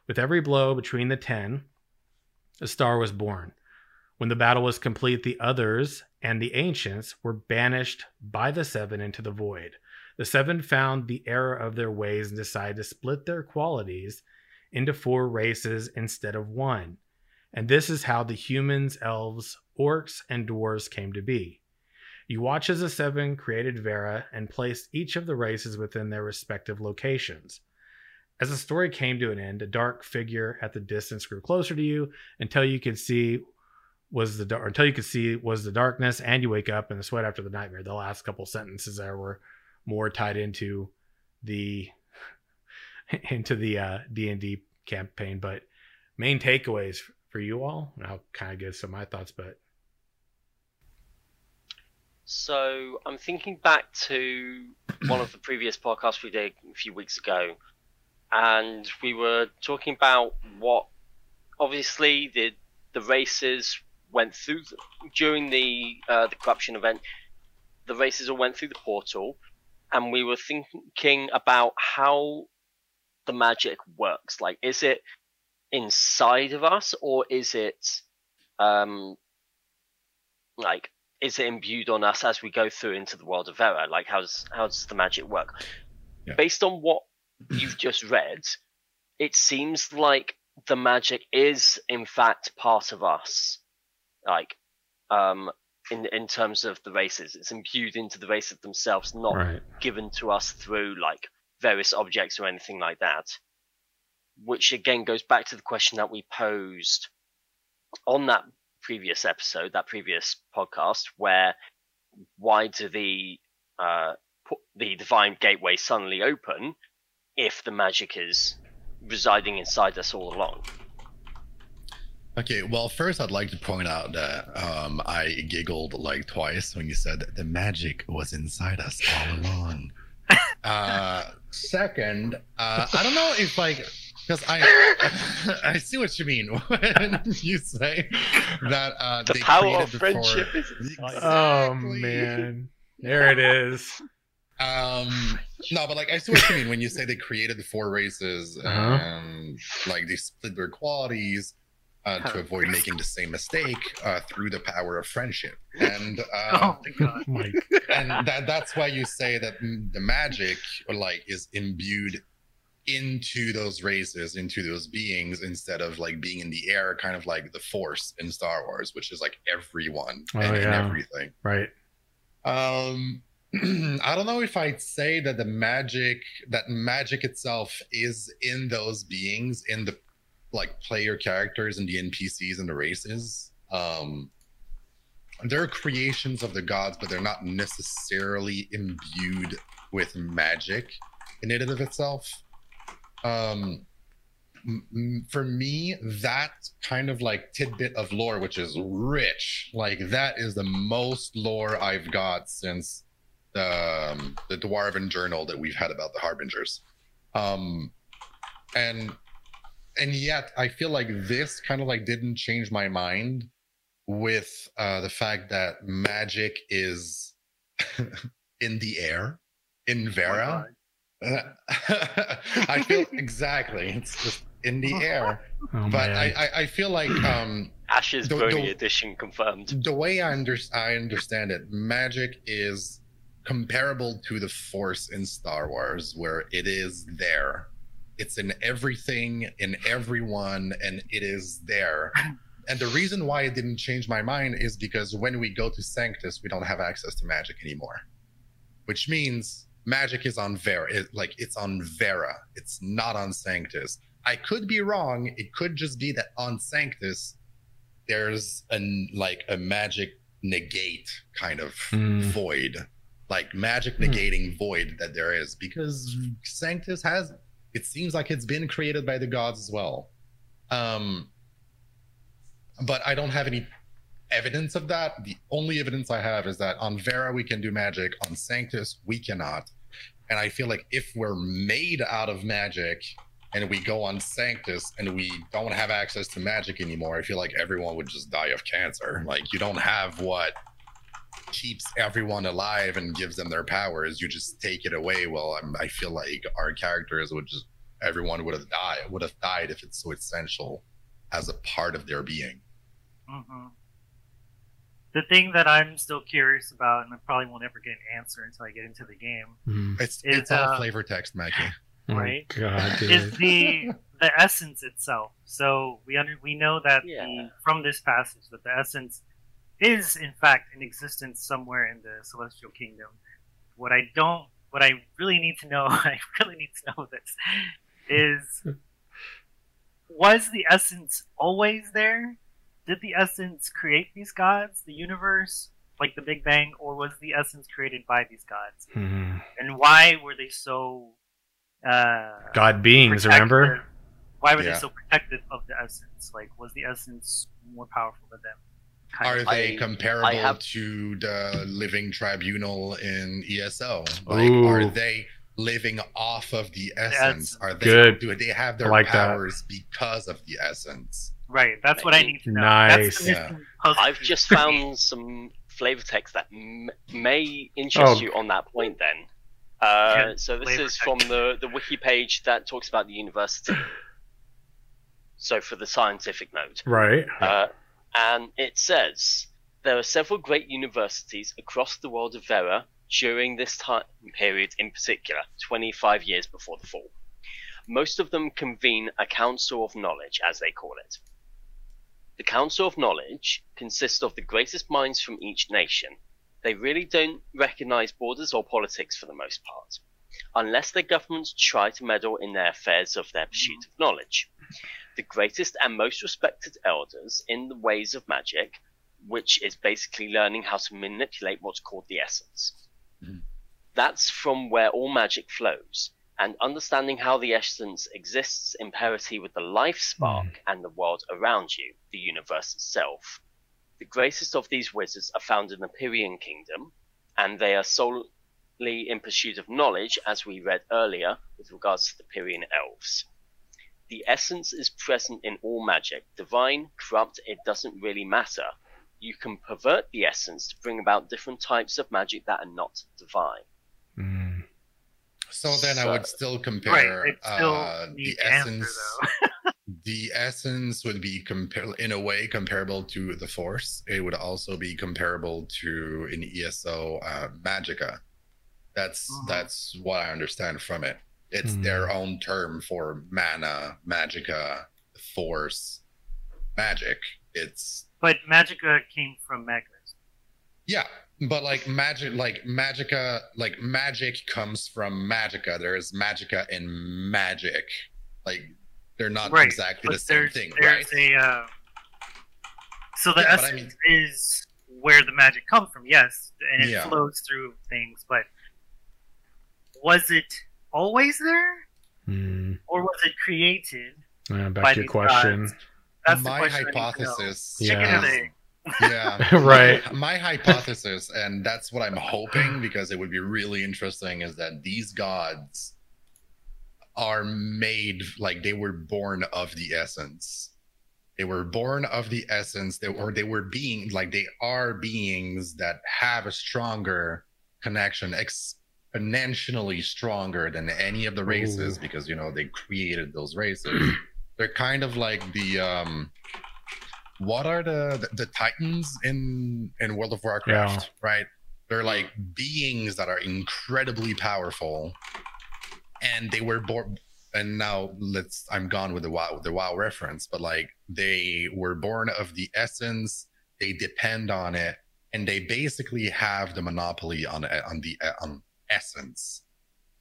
With every blow between the ten, a star was born. When the battle was complete, the others and the ancients were banished by the seven into the void. The seven found the error of their ways and decided to split their qualities into four races instead of one. And this is how the humans, elves, orcs and dwarves came to be. You watch as the seven created Verra and placed each of the races within their respective locations. As the story came to an end, a dark figure at the distance grew closer to you until you could see was the until you could see was the darkness, and you wake up in the sweat after the nightmare. The last couple sentences there were more tied into the [LAUGHS] into the uh, D and D campaign, but main takeaways for you all. And I'll kind of give some of my thoughts, but So I'm thinking back to one of the previous podcasts we did a few weeks ago, and we were talking about what obviously the the races went through during the uh, the corruption event. The races all went through the portal, and we were thinking about how the magic works. Like, is it inside of us, or is it um, like is it imbued on us as we go through into the world of Verra? Like, how does how does the magic work? Yeah. Based on what you've just read, it seems like the magic is in fact part of us. Like, um, in in terms of the races, it's imbued into the races themselves, not right. given to us through like various objects or anything like that. Which again goes back to the question that we posed on that previous episode, that previous podcast, where why do the uh, the divine gateway suddenly open if the magic is residing inside us all along? Okay, well, first I'd like to point out that um, I giggled like twice when you said that the magic was inside us all along. [LAUGHS] uh, second, uh, I don't know if like because I [LAUGHS] I see what you mean [LAUGHS] when you say that uh, The they power of friendship four- is inside. Oh man, there it is. Um, no, but like I see what you mean when you say they created the four races Uh-huh. and like they split their qualities uh, to avoid making the same mistake uh, through the power of friendship. And uh, [LAUGHS] Oh my god. [LAUGHS] Like, and that that's why you say that the magic like is imbued into those races, into those beings, instead of like being in the air, kind of like the force in Star Wars, which is like everyone Oh, and, and everything. right. Um, [CLEARS THROAT] I don't know if I'd say that the magic, that magic itself is in those beings, in the like player characters and the NPCs and the races. Um, they're creations of the gods, but they're not necessarily imbued with magic in and of itself. Um, for me, that kind of like tidbit of lore, which is rich, like that is the most lore I've got since the um, the Dwarven journal that we've had about the Harbingers. Um, and and yet I feel like this kind of like didn't change my mind with uh, the fact that magic is [LAUGHS] in the air in Oh Verra. [LAUGHS] God. I feel exactly. It's just in the [LAUGHS] air. Oh, But. I, I, I feel like um, Ashes The- Brony the- edition confirmed. the way I, under, I understand it, magic is comparable to the Force in Star Wars, where it is there. It's in everything, in everyone, and it is there. And the reason why it didn't change my mind is because when we go to Sanctus, we don't have access to magic anymore, which means magic is on Verra. It, like it's on Verra. It's not on Sanctus. I could be wrong. It could just be that on Sanctus, there's an like a magic negate kind of Hmm. void, like magic Hmm. negating void that there is because Sanctus has. It seems like it's been created by the gods as well. Um, but I don't have any evidence of that. The only evidence I have is that on Verra we can do magic, on Sanctus we cannot. And I feel like if we're made out of magic and we go on Sanctus and we don't have access to magic anymore, I feel like everyone would just die of cancer. Like you don't have what keeps everyone alive and gives them their powers. You just take it away. Well, I'm, I feel like our characters would just everyone would have died would have died if it's so essential as a part of their being. hmm The thing that I'm still curious about, and I probably won't ever get an answer until I get into the game, Hmm. It's It's, it's all uh, flavor text, Mackie. [LAUGHS] Oh, right? God, is the the essence itself. So we under we know that Yeah. the, from this passage that the essence is in fact in existence somewhere in the celestial kingdom. What I don't, what I really need to know, [LAUGHS] I really need to know this, is was the essence always there? Did the essence create these gods, the universe, like the Big Bang, or was the essence created by these gods? Mhm. And why were they so uh, God beings, protective- remember? Why were Yeah. they so protective of the essence? Like, was the essence more powerful than them? Kind Are of. they I- comparable I have- to the living tribunal in ESO? Like, are they living off of the essence? essence. Are they Good. do they have their like that. powers because of the essence? Right, that's what I need to know. Nice. That's the missing I've just [LAUGHS] found some flavor text that m- may interest Oh. you on that point. Then, uh, Yeah, so this flavor is from the the wiki page that talks about the university. So for the scientific note, Right. uh, and it says there are several great universities across the world of Verra during this time period, in particular, 25 years before the fall. Most of them convene a council of knowledge, as they call it. The council of knowledge consists of the greatest minds from each nation. They really don't recognize borders or politics for the most part, unless their governments try to meddle in their affairs of their pursuit of knowledge the greatest and most respected elders in the ways of magic, which is basically learning how to manipulate what's called the essence. Mhm. That's from where all magic flows, and understanding how the essence exists in parity with the life spark and the world around you, the universe itself. The greatest of these wizards are found in the Pyrian kingdom, and they are solely in pursuit of knowledge, as we read earlier with regards to the Pyrian elves. The essence is present in all magic, divine, corrupt, it doesn't really matter. You can pervert the essence to bring about different types of magic that are not divine. Mm. So then I would still compare Right, still uh, the needs to answer, essence. [LAUGHS] [LAUGHS] the essence would be compar- in a way comparable to the force. It would also be comparable to in ESO uh, Magicka. That's Mhm. that's what I understand from it. It's Hmm. their own term for mana, Magicka, force, magic. It's But Magicka came from Magnus. yeah, but like magic, like Magicka, like magic comes from Magicka. There's Magicka and magic. Like they're not right. exactly but the same thing, there's right? a. Uh, so the Yeah, but I essence is where the magic comes from, yes, and it Yeah. flows through things. But was it always there, Mm. or was it created? Uh, back By to your question. gods. That's the My question I need hypothesis. Yeah. And egg. yeah [LAUGHS] [LAUGHS] Right. my hypothesis and that's what i'm hoping because it would be really interesting is that these gods are made like they were born of the essence they were born of the essence they, or they were being like they are beings that have a stronger connection exponentially stronger than any of the races Ooh. because you know they created those races [CLEARS THROAT] they're kind of like the um what are the the, the titans in in world of warcraft Yeah. right they're like beings that are incredibly powerful and they were born and now let's i'm gone with the wow the wow reference but like they were born of the essence they depend on it and they basically have the monopoly on on the on essence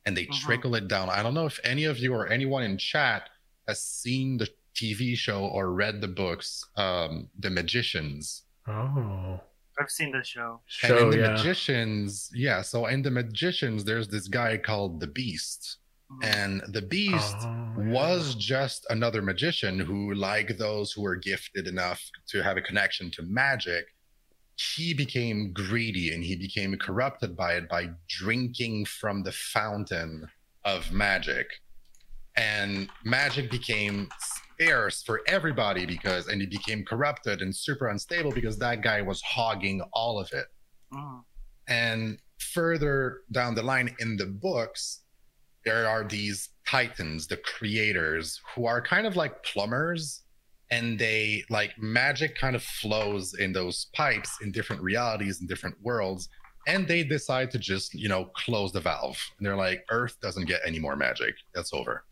and they Mhm. trickle it down i don't know if any of you or anyone in chat has seen the tv show or read the books um the magicians Oh. I've seen the show. and Show, in the yeah. magicians yeah so in the magicians there's this guy called the beast Mhm. and the beast Oh, was just another magician who like those who were gifted enough to have a connection to magic he became greedy and he became corrupted by it by drinking from the fountain of magic and magic became scarce for everybody because and he became corrupted and super unstable because that guy was hogging all of it Mhm. and further down the line in the books, there are these titans, the creators, who are kind of like plumbers. And they like magic kind of flows in those pipes in different realities and different worlds. And they decide to just, you know, close the valve. And they're like, Earth doesn't get any more magic. That's over.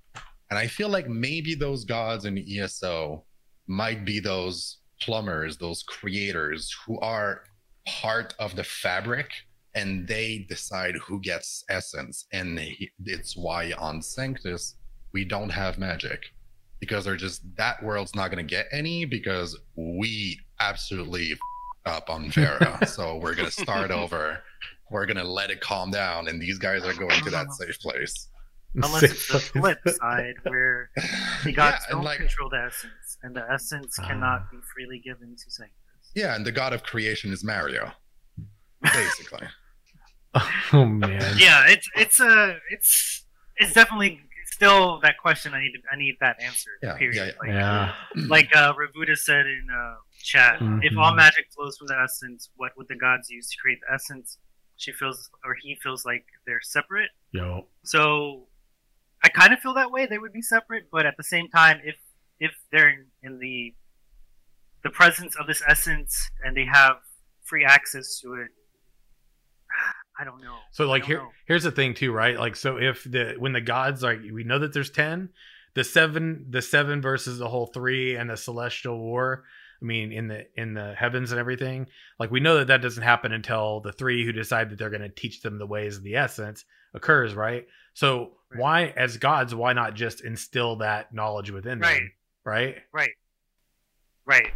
And I feel like maybe those gods in ESO might be those plumbers, those creators who are part of the fabric and they decide who gets essence. And it's why on Sanctus, we don't have magic because they're just that world's not going to get any because we absolutely up on Verra. [LAUGHS] so we're going to start over. We're going to let it calm down. And these guys are going to that safe place. Unless it's the flip side where [LAUGHS] the gods and don't like- control the essence, and the essence Ah. cannot be freely given to Sanctus. Yeah, and the god of creation is Mario, basically. [LAUGHS] Oh man. Yeah, it's it's a it's it's definitely still that question. I need to, I need that answer. Yeah, period. yeah, Like, Yeah. like uh, Ravuda said in uh, chat, if Mhm. all magic flows from the essence, what would the gods use to create the essence? She feels, or he feels like they're separate. Yo. So I kind of feel that way. They would be separate, but at the same time, if if they're in, in the the presence of this essence and they have free access to it, I don't know. So like here know. here's the thing too, right? Like so if the when the gods like we know that there's 10, the 7 the 7 versus the whole 3 and the celestial war, I mean in the in the heavens and everything, like we know that that doesn't happen until the 3 who decide that they're going to teach them the ways of the essence occurs, right? So Right. why as gods why not just instill that knowledge within Right. them, right? Right. Right.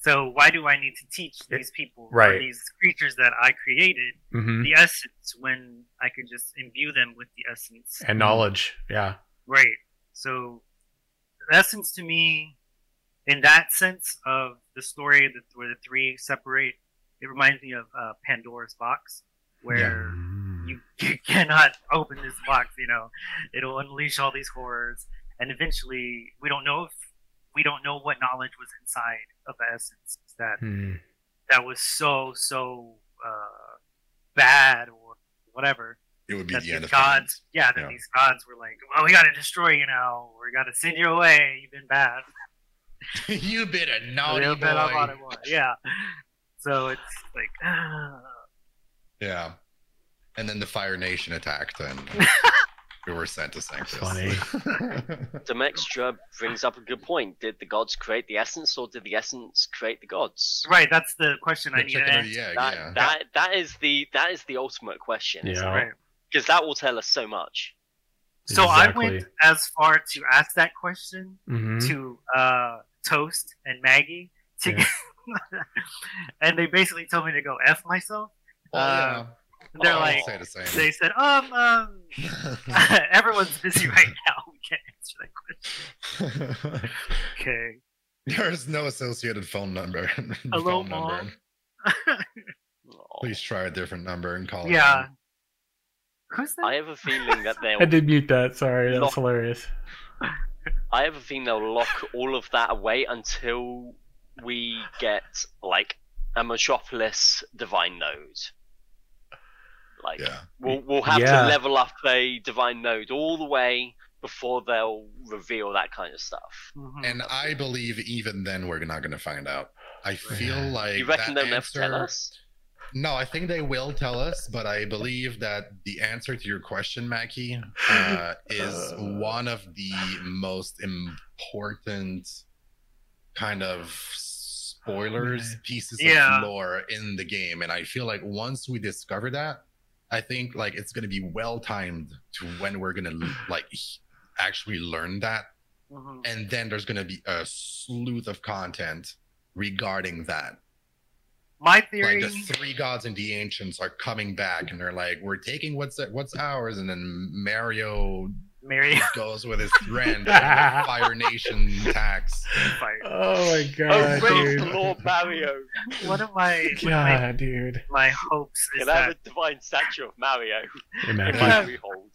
So why do I need to teach these people, or right. these creatures that I created, Mhm. the essence when I could just imbue them with the essence? And knowledge, yeah. Right. So, essence to me, in that sense of the story that where the three separate, it reminds me of uh, Pandora's box, where Mm. you, [LAUGHS] you cannot open this box. You know, it'll unleash all these horrors, and eventually, we don't know if we don't know what knowledge was inside of the essence that Mm. that was so so uh, bad or whatever It would be that the end these of gods, yeah, that Yeah. these gods were like, well, we got to destroy you now. We got to send you away. You've been bad. [LAUGHS] You've been a naughty Real bad boy. naughty boy. Yeah. So it's like, [SIGHS] Yeah. And then the Fire Nation attacked and [LAUGHS] we were sent to Sanctus. Funny. [LAUGHS] Demextra brings up a good point. Did the gods create the essence, or did the essence create the gods? right. That's the question I the need to chicken or answer. the egg, That, yeah. that that is the that is the ultimate question. Yeah. Right. Because that will tell us so much. So I Exactly. went as far to ask that question Mhm. to uh, Toast and Maggie to Yeah. [LAUGHS] and they basically told me to go f myself. Well, Uh, They're yeah. I'll like, say the same. they said, um, um, [LAUGHS] [LAUGHS] everyone's busy right now. We can't answer that question. [LAUGHS] Okay. There's no associated phone number. Hello, phone Mom. Oh. Please try a different number and call. yeah. them. Who's that? I have a feeling that I they'll did mute that. Sorry, that was Lock- hilarious. I have a feeling they'll lock all of that away until we get like a Metropolis divine node. Like Yeah. we'll we'll have Yeah. to level up a divine node all the way before they'll reveal that kind of stuff. Mhm. And I believe even then we're not going to find out. I feel Yeah. like you reckon they'll never tell us? No, I think they will tell us, but I believe that the answer to your question, Mackie, uh, [LAUGHS] is one of the most important kind of spoilers, pieces Yeah. of lore in the game. And I feel like once we discover that, I think like it's gonna be well timed to when we're gonna like actually learn that. Mhm. And then there's gonna be a slew of content regarding that My theory. like the three gods and the ancients are coming back and they're like we're taking what's what's ours and then mario Mary goes with his friend [LAUGHS] fire nation tax Fire. Oh my god, Oh, the dude. Lord Mario! One of my one of my, God, dude. my hopes is Can I have a divine statue of Mario? Hey, Mackie. Can we hold?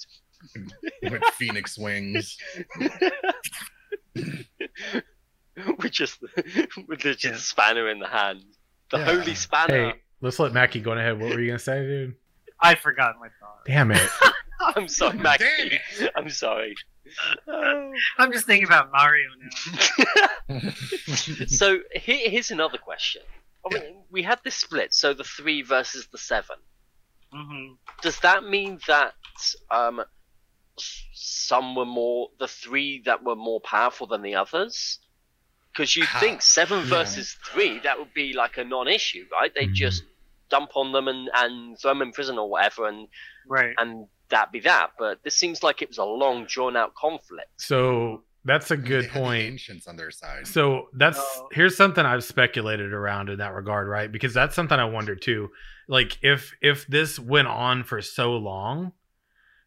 [LAUGHS] with phoenix wings [LAUGHS] with just with the just Yeah. spanner in the hand, the Yeah. holy spanner. Hey, let's let Mackie go on ahead. What were you gonna say, dude? I forgot my thought. Damn it. [LAUGHS] I'm sorry, Mackie. Damn [LAUGHS] I'm sorry. Oh. [LAUGHS] I'm just thinking about Mario now. so here, here's another question. I mean, we had this split, so the three versus the seven. hmm Does that mean that um, some were more the three that were more powerful than the others? Because you'd think seven yeah. versus three, that would be like a non-issue, right? They Mhm. just dump on them and, and throw them in prison or whatever, and Right. and that be that. But this seems like it was a long, drawn-out conflict. So that's a good point. ancients on their side. So that's No. here's something I've speculated around in that regard, right? Because that's something I wonder too. Like if if this went on for so long,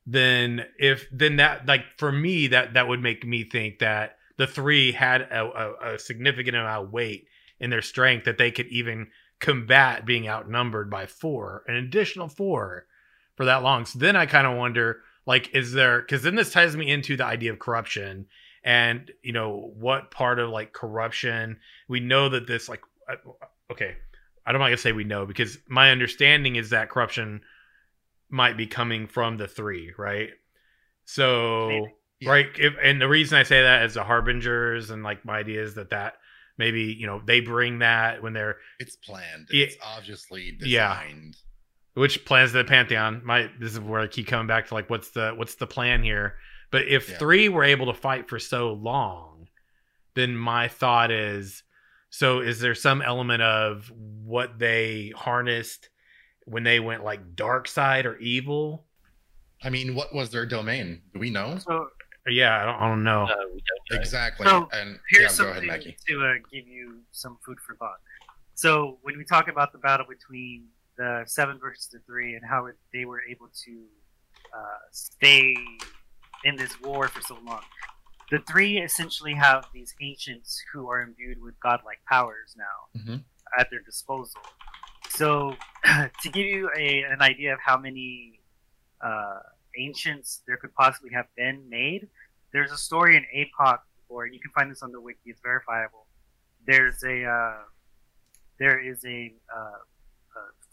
then if then that like for me that that would make me think that the three had a, a, a significant amount of weight in their strength that they could even combat being outnumbered by four, an additional four for that long. So then I kind of wonder, like, is there because then this ties me into the idea of corruption and you know what part of like corruption we know that this like uh, okay i don't want to say we know because my understanding is that corruption might be coming from the three right so Yeah. right if, and the reason i say that is the harbingers and like my idea is that that maybe you know they bring that when they're It's planned. Yeah. It's obviously Yeah. Designed. which plans the pantheon my this is where i keep coming back to like what's the what's the plan here but if Yeah. three were able to fight for so long then my thought is so is there some element of what they harnessed when they went like dark side or evil I mean, what was their domain? Do we know? So yeah i don't, I don't know No, we don't. Exactly. So, and here's yeah, go ahead, something to uh, give you some food for thought. So when we talk about the battle between the seven versus the three and how it, they were able to uh, stay in this war for so long, the three essentially have these ancients who are imbued with godlike powers now Mhm. at their disposal. So [CLEARS THROAT] to give you a, an idea of how many uh, ancients there could possibly have been made, there's a story in APOC, or you can find this on the wiki. It's verifiable. There's a uh, there is a, uh, a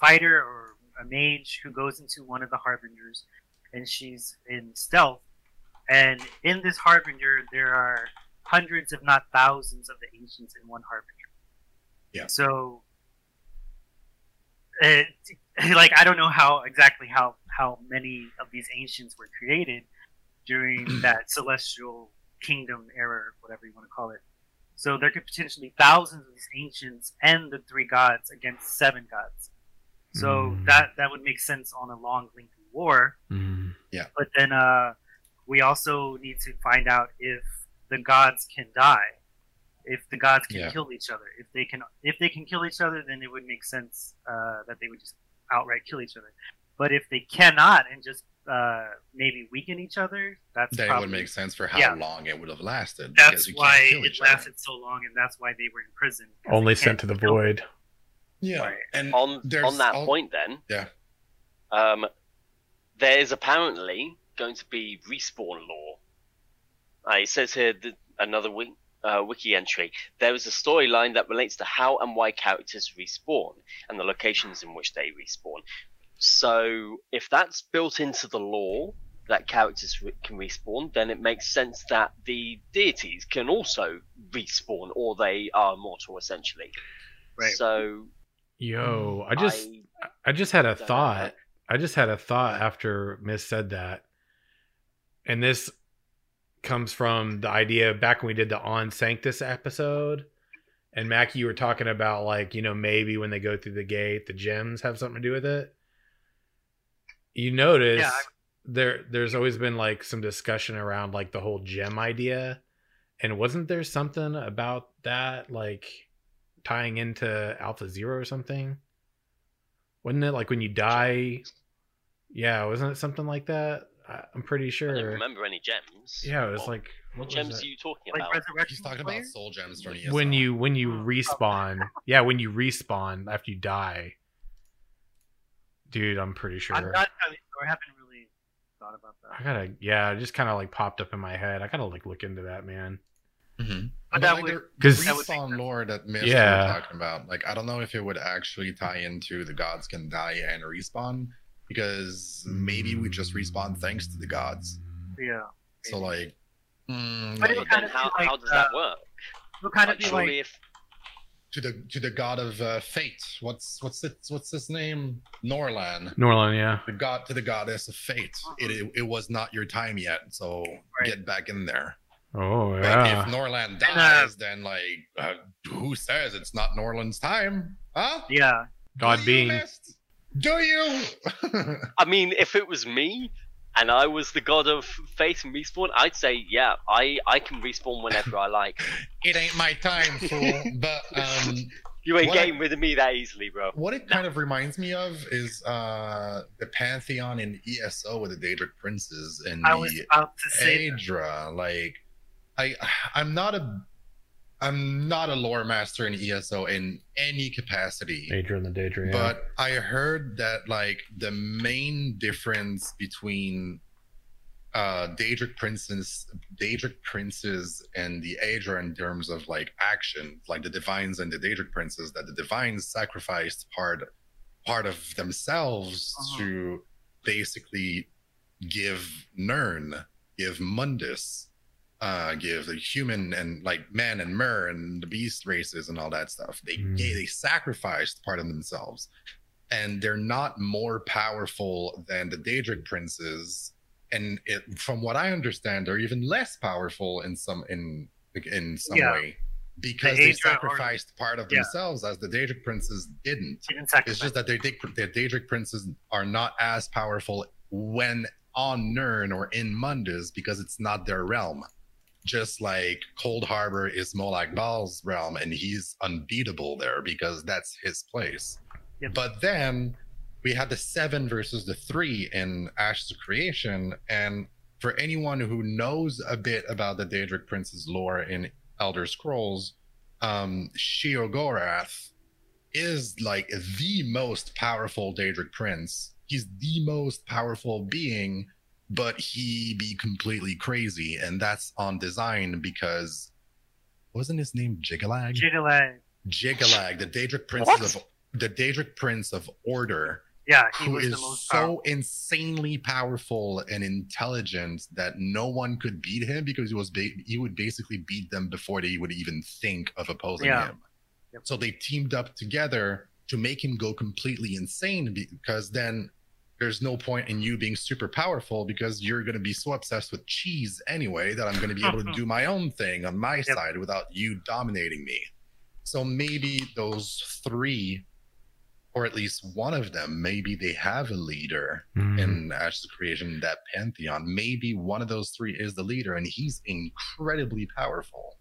fighter or a mage who goes into one of the harbingers, and she's in stealth. And in this harbinger, there are hundreds, if not thousands, of the ancients in one harbinger. Yeah. So, it, [LAUGHS] like I don't know how exactly how how many of these ancients were created during [CLEARS THROAT] that celestial kingdom era, or whatever you want to call it. So there could potentially be thousands of these ancients and the three gods against seven gods. So Mm. that that would make sense on a long, lengthy war. Mm. But then uh, we also need to find out if the gods can die, if the gods can Yeah. kill each other. If they can, if they can kill each other, then it would make sense uh, that they would just outright kill each other. But if they cannot and just uh, maybe weaken each other, that's That probably, would make sense for how yeah. long it would have lasted. That's because you can't why kill it each other. lasted so long, and that's why they were in prison. 'cause only sent to the kill void Yeah. Right. And on on that al- point then Yeah. um there is apparently going to be respawn law uh, it says here that another wiki, uh, wiki entry there is a storyline that relates to how and why characters respawn and the locations in which they respawn so if that's built into the law that characters re- can respawn then it makes sense that the deities can also respawn or they are immortal essentially Right. so yo i just I- I just had a thought. I just had a thought after Miss said that. And this comes from the idea back when we did the On Sanctus episode. And Mackie, you were talking about like, you know, maybe when they go through the gate, the gems have something to do with it. You notice Yeah, I- there there's always been like some discussion around like the whole gem idea. And wasn't there something about that like tying into Alpha Zero or something? Wasn't it like when you die? Yeah, wasn't it something like that? I, I'm pretty I sure. don't remember any gems. Yeah, it was What- like what What gems it? are you talking like about? resurrection. He's talking about soul gems from when you when you Oh. respawn. yeah, when you respawn after you die. Dude, I'm pretty sure. I'm not entirely sure. I haven't really thought about that. I gotta yeah, it just kind of like popped up in my head. I gotta like look into that, man. Mm-hmm. But But that like would- the 'Cause- that would respawn lore that Mist Yeah. were talking about, like I don't know if it would actually tie into the gods can die and respawn because maybe we just respawn thanks to the gods. Yeah. So like, mm, But like, kind of how, like, how does that uh, work? It'll kind of Like, be like if to the to the god of uh, fate. What's what's it, what's his name? Norlan. Norland, yeah. The god to the goddess of fate. It, it it was not your time yet, so Right. get back in there. Oh But yeah. if Norland And, uh, dies, then like, uh, who says it's not Norland's time? Huh? Yeah, God Do being. Mist? Do you? [LAUGHS] I mean, if it was me and I was the god of faith and respawn, I'd say, yeah, I, I can respawn whenever I like. [LAUGHS] it ain't my time, fool. But um, [LAUGHS] You ain't game I- getting rid of me that easily, bro. what it kind of reminds me of is uh, the pantheon in ESO with the Daedric princes and I the was about to say that. Aedra. Like, I [SIGHS] I'm not a I'm not a lore master in ESO in any capacity. Adrian the Daedra. Yeah. But I heard that like the main difference between uh Daedric princes Daedric princes and the Aedra in terms of like action, like the divines and the Daedric princes, that the divines sacrificed part part of themselves Uh-huh. to basically give Nirn, give Mundus, uh, give the human and like man and mer and the beast races and all that stuff. They Mm. gave, they sacrificed part of themselves, and they're not more powerful than the Daedric princes. And it, from what I understand, they're even less powerful in some in in some Yeah. way because The they Aedra are- sacrificed part of Yeah. themselves, as the Daedric princes didn't. Didn't It's just that the Daedric, the Daedric princes are not as powerful when on Nirn or in Mundus because it's not their realm. Just like Coldharbour is Molag Bal's realm, and he's unbeatable there because that's his place. Yep. But then we had the seven versus the three in Ashes of Creation, and for anyone who knows a bit about the Daedric Prince's lore in Elder Scrolls, um, Sheogorath is like the most powerful Daedric Prince. He's the most powerful being, but he be completely crazy, and that's on design because wasn't his name Jyggalag? Jyggalag. Jyggalag, the Daedric Prince What? of the Daedric Prince of Order, Yeah, he who was is the most so powerful. insanely powerful and intelligent that no one could beat him because he was ba- he would basically beat them before they would even think of opposing Yeah. him. Yep. So they teamed up together to make him go completely insane because then there's no point in you being super powerful because you're going to be so obsessed with cheese anyway that I'm going to be able to [LAUGHS] do my own thing on my Yep. side without you dominating me. So maybe those three, or at least one of them, maybe they have a leader Mhm. in Ashes of Creation, that pantheon. Maybe one of those three is the leader, and he's incredibly powerful,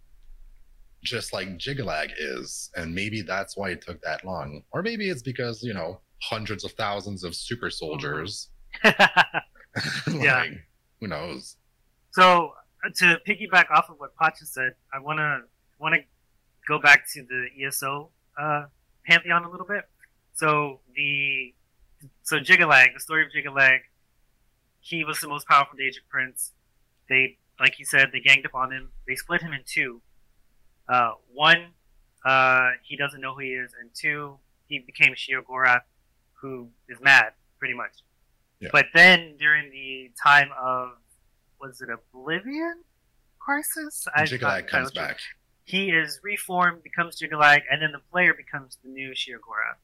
just like Jyggalag is. And maybe that's why it took that long. Or maybe it's because, you know, hundreds of thousands of super soldiers. [LAUGHS] Yeah. [LAUGHS] who knows? so uh, to piggyback off of what Pacha said, I wanna wanna go back to the ESO uh, pantheon a little bit. So the so Jyggalag, the story of Jyggalag, he was the most powerful Daedric prince. They, like you said, they ganged up on him. They split him in two. Uh, one, uh, he doesn't know who he is, and two, he became Sheogorath, who is mad, pretty much. Yeah. But then during the time of was it Oblivion Crisis? I- Jyggalag I'm comes not sure. back. He is reformed, becomes Jyggalag, and then the player becomes the new Sheogorath.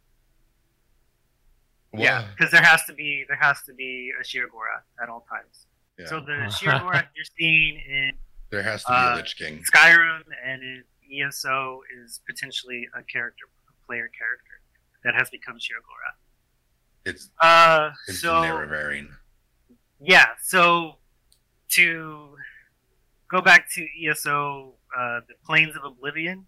Yeah, because there has to be there has to be a Sheogorath at all times. yeah. So the [LAUGHS] Sheogorath you're seeing in there has to be uh, a Lich King. Skyrim and in ESO is potentially a character, a player character that has become Sheogorath. It's, Uh, it's so yeah, so to go back to ESO, uh, the Planes of Oblivion.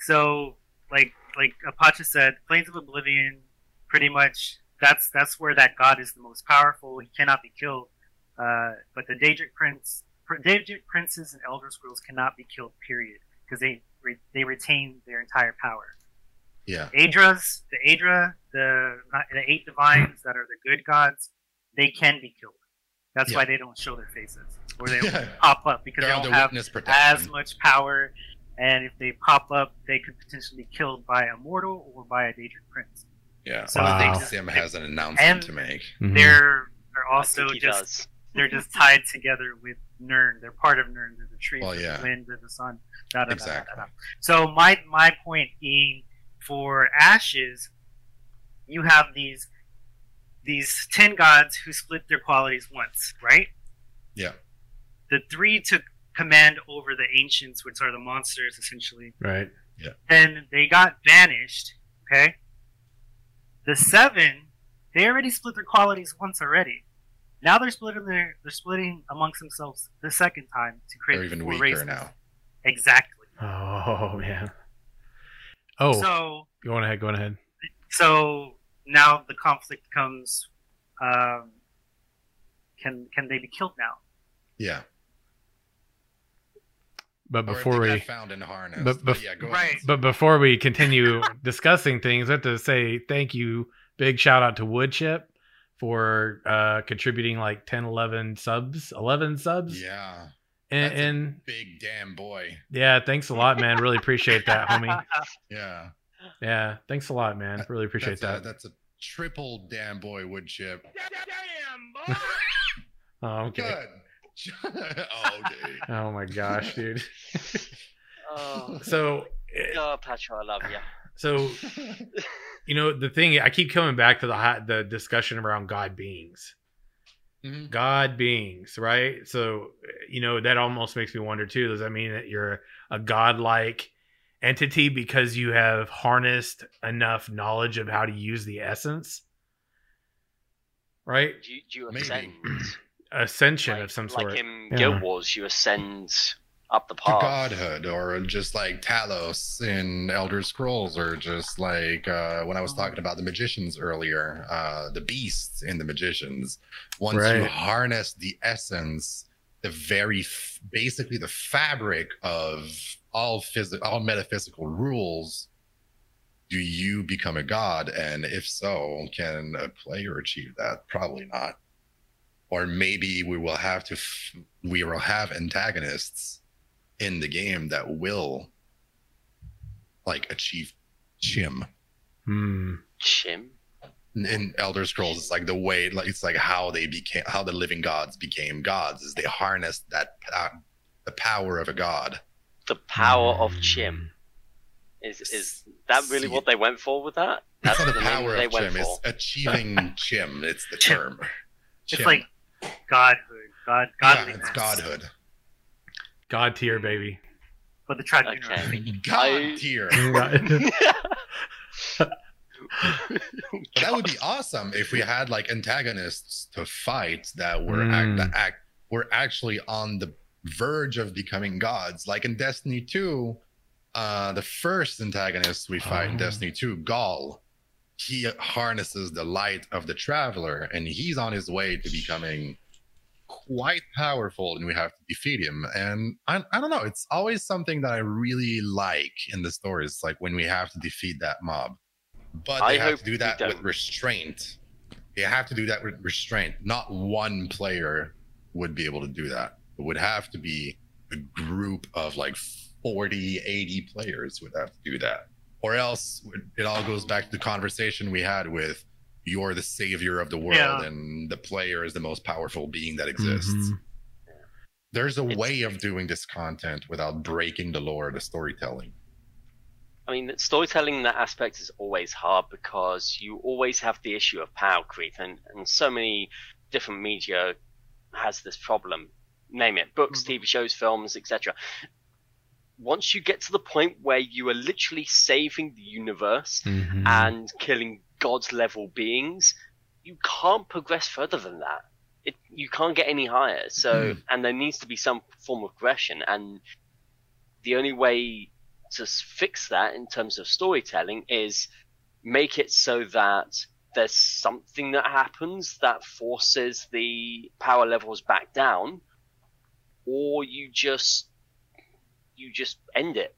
So, like like Apache said, Planes of Oblivion, pretty much that's that's where that god is the most powerful. He cannot be killed. Uh, but the Daedric Prince, Daedric princes and Elder Scrolls cannot be killed. Period, because they re- they retain their entire power. Yeah. Aedras, the Aedra, the the eight divines that are the good gods, they can be killed. That's Yeah. why they don't show their faces or they don't Yeah. pop up because They're they don't have as much power. And if they pop up, they could potentially be killed by a mortal or by a Daedric prince. Yeah. So Wow. I think Sim has an announcement and- to make. Mhm. They're they're also just does. they're just tied together with Nirn. They're part of Nirn. They're the tree, Well, yeah. the wind, they're the sun. Da, da, da, da, Exactly. da, da. So my my point being for Ashes, you have these these ten gods who split their qualities once, right? Yeah. The three took command over the ancients, which are the monsters essentially. Right. Yeah. Then they got banished. Okay. The seven, they already split their qualities once already. Now they're splitting their they're splitting amongst themselves the second time to create They're even four weaker races. now. Exactly. Oh man. Oh, So go on ahead. Go on ahead. so now the conflict comes. Um, can can they be killed now? Yeah. But before we found and harnessed. but But, bef- yeah, go Right. ahead. But before we continue [LAUGHS] discussing things, I have to say thank you. Big shout out to Woodchip for uh, contributing like 10, 11 subs, 11 subs. Yeah. And, That's a- and Big damn boy. yeah, thanks a lot, man. Really appreciate that, homie. [LAUGHS] Yeah. Yeah, thanks a lot, man. Really appreciate that's that. A, that's a triple damn boy wood chip. [LAUGHS] [LAUGHS] oh, okay. Good. oh, okay. Oh my gosh, dude. Oh, So, eh, God, Patrick, I love you. so you know the thing. I keep coming back to the hot, the discussion around God beings. Mhm. God beings, right? So, you know, that almost makes me wonder too. Does that mean that you're a godlike entity because you have harnessed enough knowledge of how to use the essence? Right? Do you, do you ascend? [CLEARS THROAT] Ascension like, of some like sort. in Yeah. Guild Wars, you ascend up the to path. godhood or just like Talos in Elder Scrolls or just like uh, when I was talking about the magicians earlier, uh, the beasts in the magicians. Once you harness the essence, the very f- basically the fabric of all physical, all metaphysical rules. Do you become a god? And if so, can a player achieve that? Probably not. Or maybe we will have to, f- we will have antagonists in the game that will like achieve chim Hmm. Chim. in, in elder scrolls it's like the way like it's like how they became how the living gods became gods is they harnessed that pow- the power of a god The power of Hmm. Chim. Is is that really See. what they went for with that? it's That's not the the power they of went chim it's achieving [LAUGHS] chim it's the Chim. term It's like godhood, god, yeah, godliness. it's godhood God tier, baby. But the tribunal. Okay. [LAUGHS] god tier [LAUGHS] [LAUGHS] that would be awesome if we had like antagonists to fight that were Mm. act, that act were actually on the verge of becoming gods. Like in Destiny 2, uh, the first antagonist we fight in Oh. Destiny 2, Ghaul, he harnesses the light of the traveler and he's on his way to becoming quite powerful and we have to defeat him. And I, I don't know, it's always something that I really like in the stories, like when we have to defeat that mob. But I they have hope to do that with restraint. They have to do that with restraint. Not one player would be able to do that. It would have to be a group of like 40, 80 players would have to do that. Or else it all goes back to the conversation we had with you're the savior of the world Yeah. and the player is the most powerful being that exists. Mhm. There's a It's- way of doing this content without breaking the lore of the storytelling. I mean, storytelling in that aspect is always hard because you always have the issue of power creep, and, and so many different media has this problem. Name it books, TV shows, films, etc. Once you get to the point where you are literally saving the universe Mhm. and killing God's level beings, you can't progress further than that. It, you can't get any higher. So, hmm. and there needs to be some form of progression. And the only way to fix that in terms of storytelling is make it so that there's something that happens that forces the power levels back down, or you just you just end it.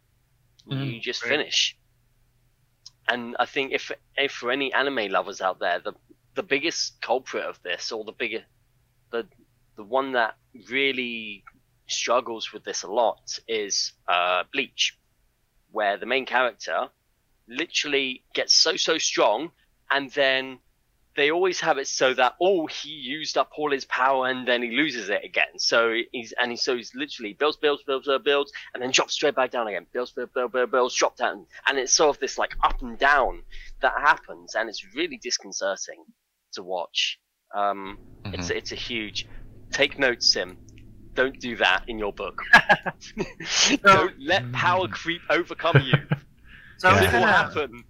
you hmm. just right. finish. And I think if if for any anime lovers out there, the the biggest culprit of this, or the bigger the the one that really struggles with this a lot is uh, Bleach, where the main character literally gets so so strong, and then they always have it so that oh he used up all his power and then he loses it again. So he's and he so he's literally builds builds builds builds builds and then drops straight back down again. Builds builds builds builds, builds drop down, and it's sort of this like up and down that happens, and it's really disconcerting to watch. Um, It's it's a huge take note, Sim. Don't do that in your book. [LAUGHS] [LAUGHS] Don't let power creep overcome you. [LAUGHS] So yeah. it will happen.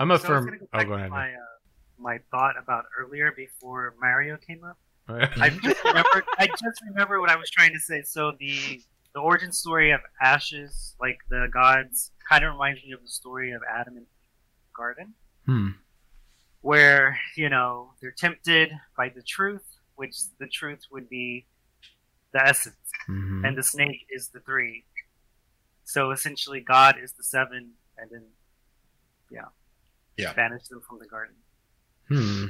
I'm a so I was firm. go Oh, go ahead. My, uh, my thought about earlier before Mario came up. I just remembered. I just remember what I was trying to say. So the the origin story of Ashes, like the gods, kind of reminds me of the story of Adam and Eve garden, hmm. where you know they're tempted by the truth, which the truth would be the essence, Mhm. and the snake is the three. So essentially, God is the seven, and then yeah, Yeah. banish them from the garden. Hmm.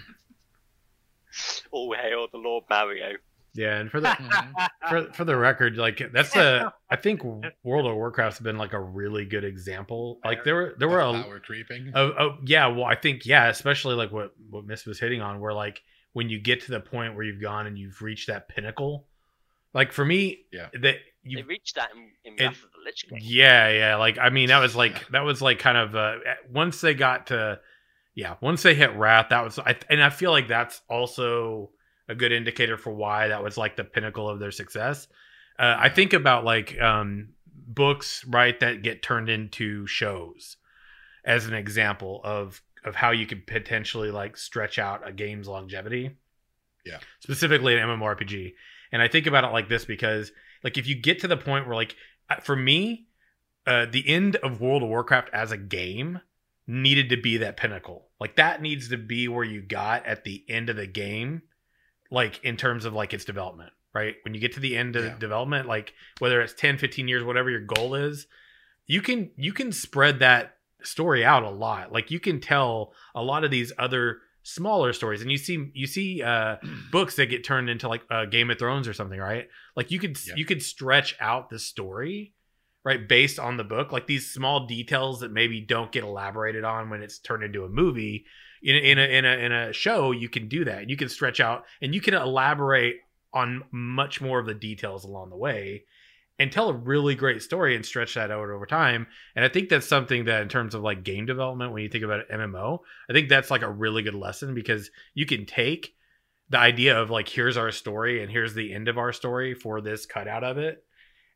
All hail the Lord Mario. Yeah, and for the [LAUGHS] for for the record, like that's a [LAUGHS] I think World of Warcraft's been like a really good example. Like there were there were a power creeping. Oh, oh yeah. Well, I think yeah, especially like what what Miss was hitting on, where like when you get to the point where you've gone and you've reached that pinnacle. Like for me, Yeah. that They you, reached that in, in it- Wrath of the Lich King. yeah, yeah. Like I mean, that was like that was like kind of uh, once they got to, yeah, once they hit Wrath, that was, I, and I feel like that's also a good indicator for why that was like the pinnacle of their success. Uh, I think about like um, books, right, that get turned into shows as an example of of how you could potentially like stretch out a game's longevity. Yeah. Specifically an MMORPG. And I think about it like this because like if you get to the point where like for me, uh, the end of World of Warcraft as a game needed to be that pinnacle. Like that needs to be where you got at the end of the game, like in terms of like its development, right? When you get to the end of Yeah. development, like whether it's 10, 15 years, whatever your goal is, you can you can spread that story out a lot. Like you can tell a lot of these other smaller stories and you see you see uh [CLEARS THROAT] books that get turned into like uh, Game of Thrones or something, right? Like you could Yeah. you could stretch out the story, right, based on the book. Like these small details that maybe don't get elaborated on when it's turned into a movie. In in a in a in a show, you can do that. You can stretch out and you can elaborate on much more of the details along the way and tell a really great story and stretch that out over time. And I think that's something that in terms of like game development, when you think about MMO, I think that's like a really good lesson because you can take the idea of like here's our story and here's the end of our story for this cutout of it.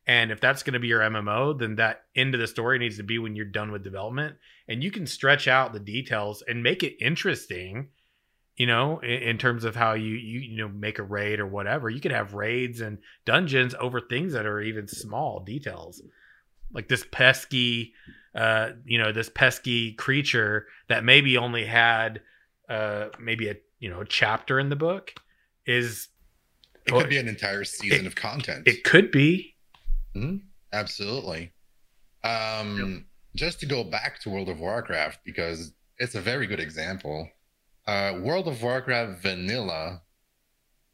And if that's going to be your MMO, then that end of the story needs to be when you're done with development. And you can stretch out the details and make it interesting, you know, in, in terms of how you, you you know make a raid or whatever. You could have raids and dungeons over things that are even small details, like this pesky, uh, you know, this pesky creature that maybe only had uh maybe a you know a chapter in the book is It Well, could be an entire season of content. it could be Absolutely. Um, Just to go back to World of Warcraft, because it's a very good example. Uh, World of Warcraft Vanilla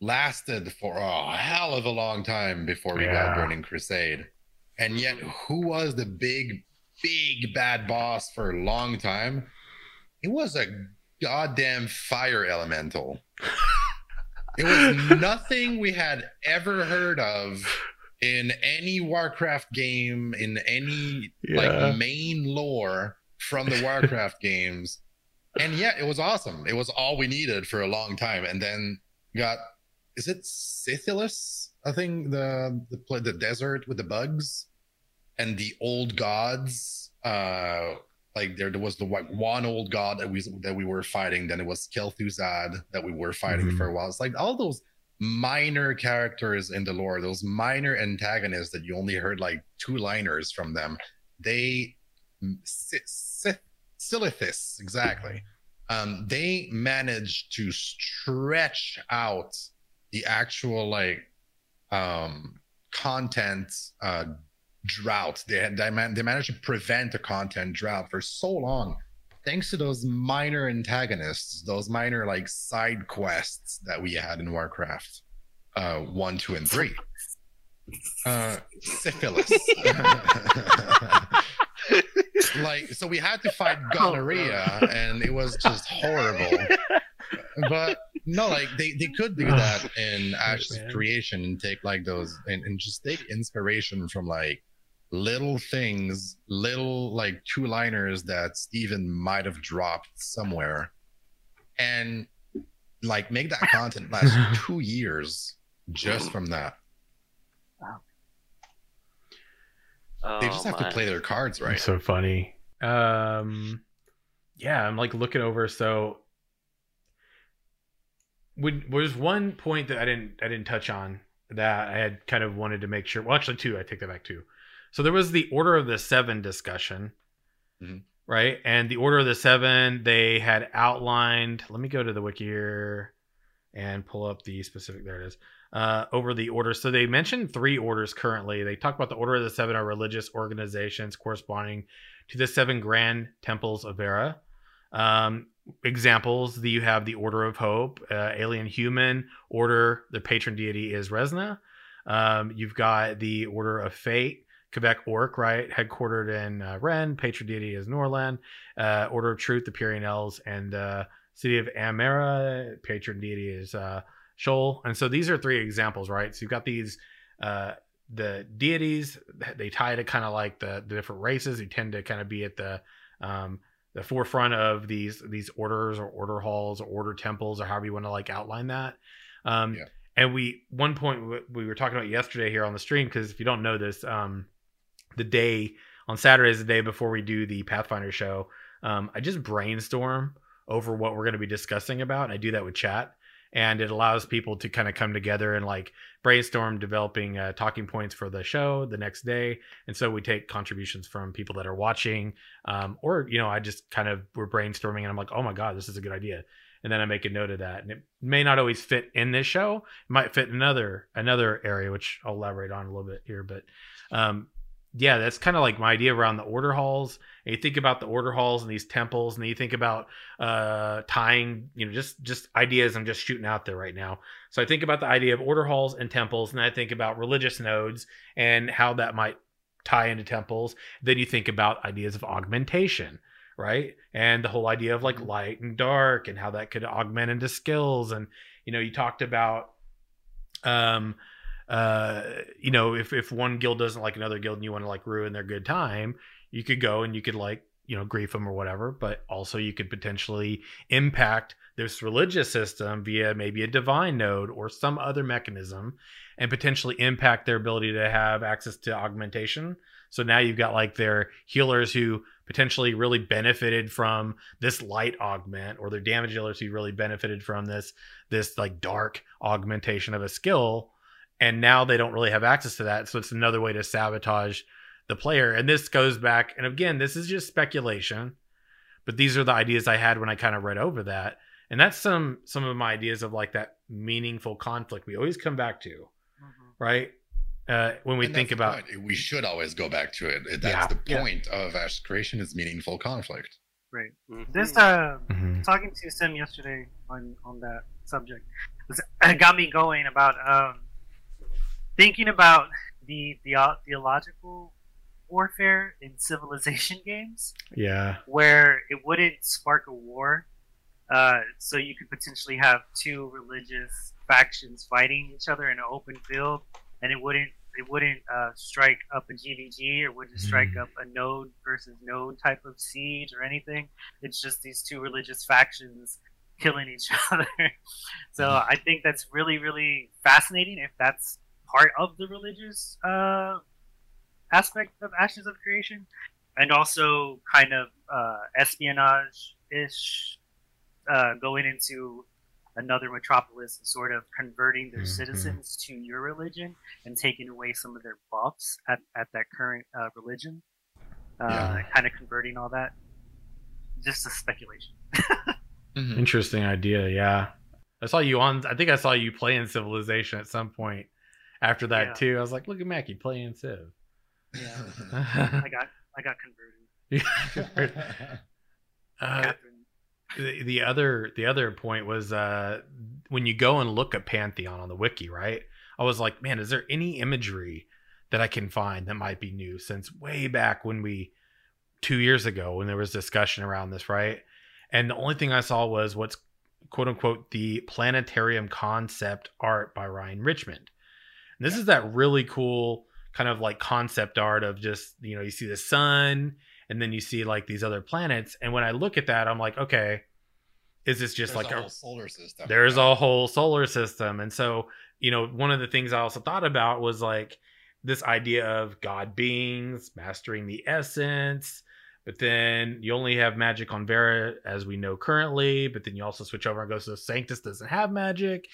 lasted for a hell of a long time before we Yeah. got Burning Crusade. And yet, who was the big, big bad boss for a long time? It was a goddamn fire elemental. [LAUGHS] It was nothing we had ever heard of in any Warcraft game, in any Yeah. like main lore from the Warcraft [LAUGHS] games. And yeah, it was awesome. It was all we needed for a long time. And then got is it Silithus? I think the the the desert with the bugs and the old gods. Uh like there, there was the like one old god that we that we were fighting, then it was Kel'Thuzad that we were fighting Mhm. for a while. It's like all those minor characters in the lore, those minor antagonists that you only heard like two liners from them. They Silithus, exactly. Um, they managed to stretch out the actual like um content uh drought. They they, man, they managed to prevent a content drought for so long, thanks to those minor antagonists, those minor like side quests that we had in Warcraft, uh, one, two, and three. [LAUGHS] Uh, syphilis. [LAUGHS] like so, we had to [LAUGHS] fight gonorrhea, and it was just horrible. But no, like they, they could do that [SIGHS] in Ash's man. creation and take like those and, and just take inspiration from like little things, little like two liners that Steven might have dropped somewhere and like make that content [LAUGHS] last two years just from that. They just Oh, have man. to play their cards right. So funny. Um, yeah, I'm like looking over. So, would was one point that I didn't I didn't touch on that I had kind of wanted to make sure. Well, actually, two. I take that back two. So there was the Order of the Seven discussion, Mhm. right? And the Order of the Seven they had outlined. Let me go to the wiki here and pull up the specific. There it is. Uh, over the order. So they mentioned three orders currently. They talk about the Order of the Seven are religious organizations corresponding to the seven grand temples of Verra. Um, examples: that you have the Order of Hope, uh, Alien Human Order. The patron deity is Resna. Um, you've got the Order of Fate, Quebec Orc, right, headquartered in uh, Rennes. Patron deity is Norland. Uh, Order of Truth, the Pyrenees, and uh, City of Amera. Patron deity is uh, Shoal. And so these are three examples, right? So you've got these uh, the deities. They tie to kind of like the, the different races who tend to kind of be at the um, the forefront of these these orders or order halls or order temples or however you want to like outline that. Um, Yeah. And we one point we- we were talking about yesterday here on the stream because if you don't know this, um, the day on Saturday is the day before we do the Pathfinder show. Um, I just brainstorm over what we're going to be discussing about. And I do that with chat, and it allows people to kind of come together and like brainstorm developing uh, talking points for the show the next day. And so we take contributions from people that are watching, um, or you know, I just kind of we're brainstorming, and I'm like, oh my god, this is a good idea. And then I make a note of that, and it may not always fit in this show. It might fit in another another area, which I'll elaborate on a little bit here. But um, yeah, that's kind of like my idea around the order halls. And you think about the order halls and these temples, and then you think about uh, tying, you know, just just ideas I'm just shooting out there right now. So I think about the idea of order halls and temples, and I think about religious nodes and how that might tie into temples. Then you think about ideas of augmentation, right? And the whole idea of like light and dark and how that could augment into skills. And you know, you talked about um uh you know if if one guild doesn't like another guild and you want to like ruin their good time you could go and you could like you know grief them or whatever but also you could potentially impact this religious system via maybe a divine node or some other mechanism and potentially impact their ability to have access to augmentation. So now you've got like their healers who potentially really benefited from this light augment or their damage dealers who really benefited from this this like dark augmentation of a skill and now they don't really have access to that so it's another way to sabotage the player and this goes back and again this is just speculation but these are the ideas i had when i kind of read over that and that's some some of my ideas of like that meaningful conflict we always come back to Mhm. right uh when we And think about point. we should always go back to it. That's Yeah. the Yeah. point of Ash creation is meaningful conflict. Right. Mhm. This uh, Mhm. talking to Sim yesterday on on that subject was it got me going about um thinking about the the theological warfare in civilization [LAUGHS] games yeah where it wouldn't spark a war. Uh, so you could potentially have two religious factions fighting each other in an open field, and it wouldn't it wouldn't uh, strike up a GVG or wouldn't strike Hmm. up a node versus node type of siege or anything. It's just these two religious factions killing each [LAUGHS] other. so Mhm. I think that's really really fascinating if that's part of the religious uh, aspect of Ashes of Creation, and also kind of uh, espionage ish, uh, going into another metropolis and sort of converting their Mhm. citizens to your religion and taking away some of their buffs at, at that current uh, religion. Uh, Yeah. Kind of converting all that. Just a speculation. [LAUGHS] Interesting idea. Yeah. I saw you on, I think I saw you playing Civilization at some point after that Yeah. too. I was like, look at Mackie playing Civ. I got I got converted. [LAUGHS] [LAUGHS] uh, the, the other the other point was uh when you go and look at Pantheon on the wiki, right? I was like, man, is there any imagery that I can find that might be new since way back when we two years ago when there was discussion around this, right? And the only thing I saw was what's quote unquote the planetarium concept art by Ryan Richmond. And this is that really cool kind of like concept art of just, you know, you see the sun and then you see like these other planets. And when I look at that, I'm like, okay, is this just There's like a a, whole solar system. there's a whole solar system and so you know, one of the things I also thought about was like this idea of God beings mastering the essence. But then you only have magic on Verra as we know currently. But then you also switch over and go, so Sanctus doesn't have magic.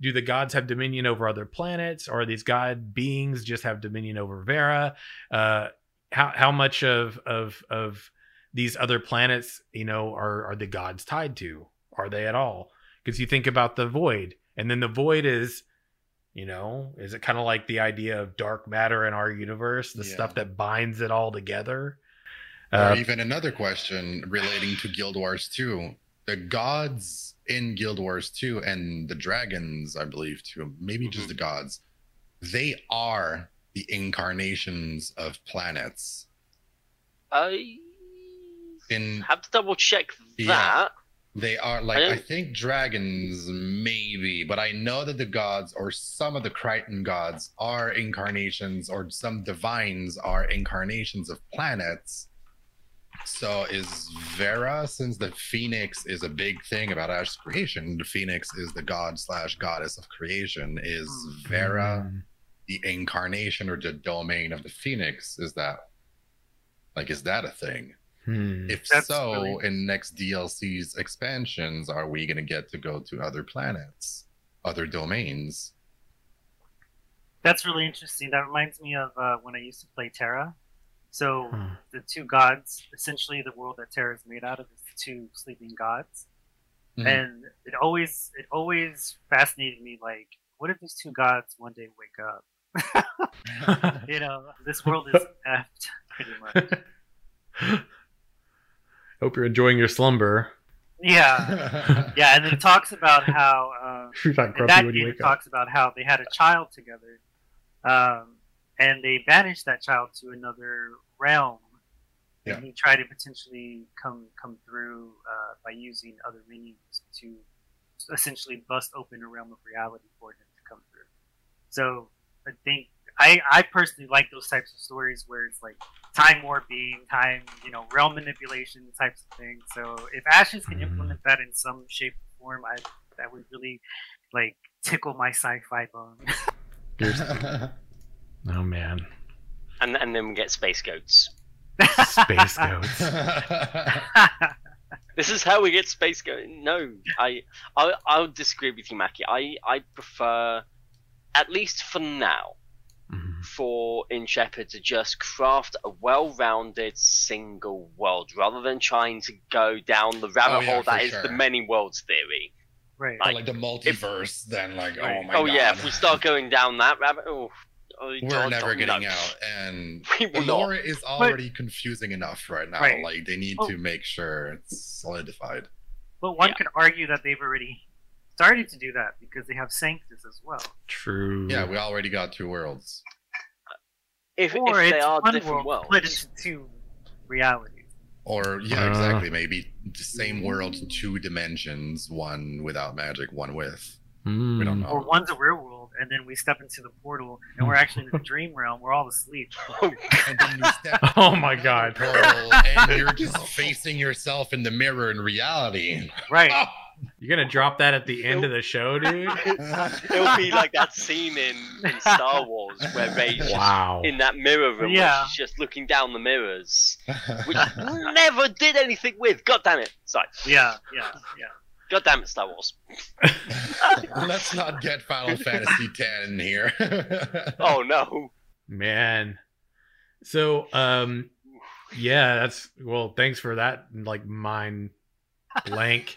Do the gods have dominion over other planets? Or these god beings just have dominion over Verra? Uh, how how much of of of these other planets, you know, are are the gods tied to? Are they at all? Because you think about the void, and then the void is you know is it kind of like the idea of dark matter in our universe the Yeah. stuff that binds it all together or uh, even another question relating to Guild Wars 2. The gods in Guild Wars 2 and the dragons, I believe, too, maybe just Mhm. the gods, they are the incarnations of planets. I In have to double check Yeah. that. They are like I I, think dragons maybe, but I know that the gods or some of the Crichton gods are incarnations or some divines are incarnations of planets. So is Verra, since the phoenix is a big thing about Ash's creation, the phoenix is the god slash goddess of creation. Is Verra mm, the incarnation or the domain of the phoenix? Is that like is that a thing? hmm. If That's so, really- in next DLC's expansions, are we going to get to go to other planets, other domains? That's really interesting. That reminds me of uh, when I used to play TERA. So Hmm. the two gods, essentially the world that TERA is made out of, is the two sleeping gods. Mhm. And it always it always fascinated me. Like, what if these two gods one day wake up? [LAUGHS] You know, this world is [LAUGHS] effed pretty much. hope you're enjoying your slumber Yeah, [LAUGHS] yeah. And it talks about how. Uh, you're not in grumpy that when you game, it up talks about how they had a child together, um, and they banish that child to another realm. Yeah. And he tried to potentially come come through uh, by using other minions to essentially bust open a realm of reality for him to come through. So I think I I personally like those types of stories where it's like time warping, time you know realm manipulation types of things. So if Ashes can Mhm. implement that in some shape or form, I that would really like tickle my sci-fi bone. [LAUGHS] You're- oh man And and then we get space goats. space [LAUGHS] goats [LAUGHS] This is how we get space goats. No, I I I would disagree with you, Mackie. I I prefer, at least for now, Mhm. for In Shepherd to just craft a well-rounded single world rather than trying to go down the rabbit Oh, yeah, hole that for is the many worlds theory. right. Or like the multiverse, then like oh my god. oh god. yeah, if we start going down that rabbit, oh we're never oh, getting no. out, and [LAUGHS] We the will not. is already confusing enough right now. Right. Like they need Oh. to make sure it's solidified. But one Yeah. could argue that they've already started to do that because they have Sanctus as well. true Yeah, we already got two worlds. If, Or if they it's are one different world worlds, split into two realities. Or yeah, Uh. exactly. Maybe the same world, two dimensions, one without magic, one with. Mm. We don't know. Or one's a real world, and then we step into the portal, and we're hmm. actually in the dream realm. We're all asleep. [LAUGHS] Oh, [LAUGHS] and then you step [LAUGHS] Oh my God. portal, and you're just facing yourself in the mirror in reality. Right. you're gonna drop that at the end of the show dude it'll be like that scene in, in Star Wars where Rey's just wow in that mirror room Yeah. where she's just looking down the mirrors, which never did anything with. God damn it! Sorry. Yeah. Yeah. Yeah. God damn it, Star Wars. [LAUGHS] Let's not get Final [LAUGHS] Fantasy X here. [LAUGHS] Oh no. man so um yeah that's well thanks for that like mind blank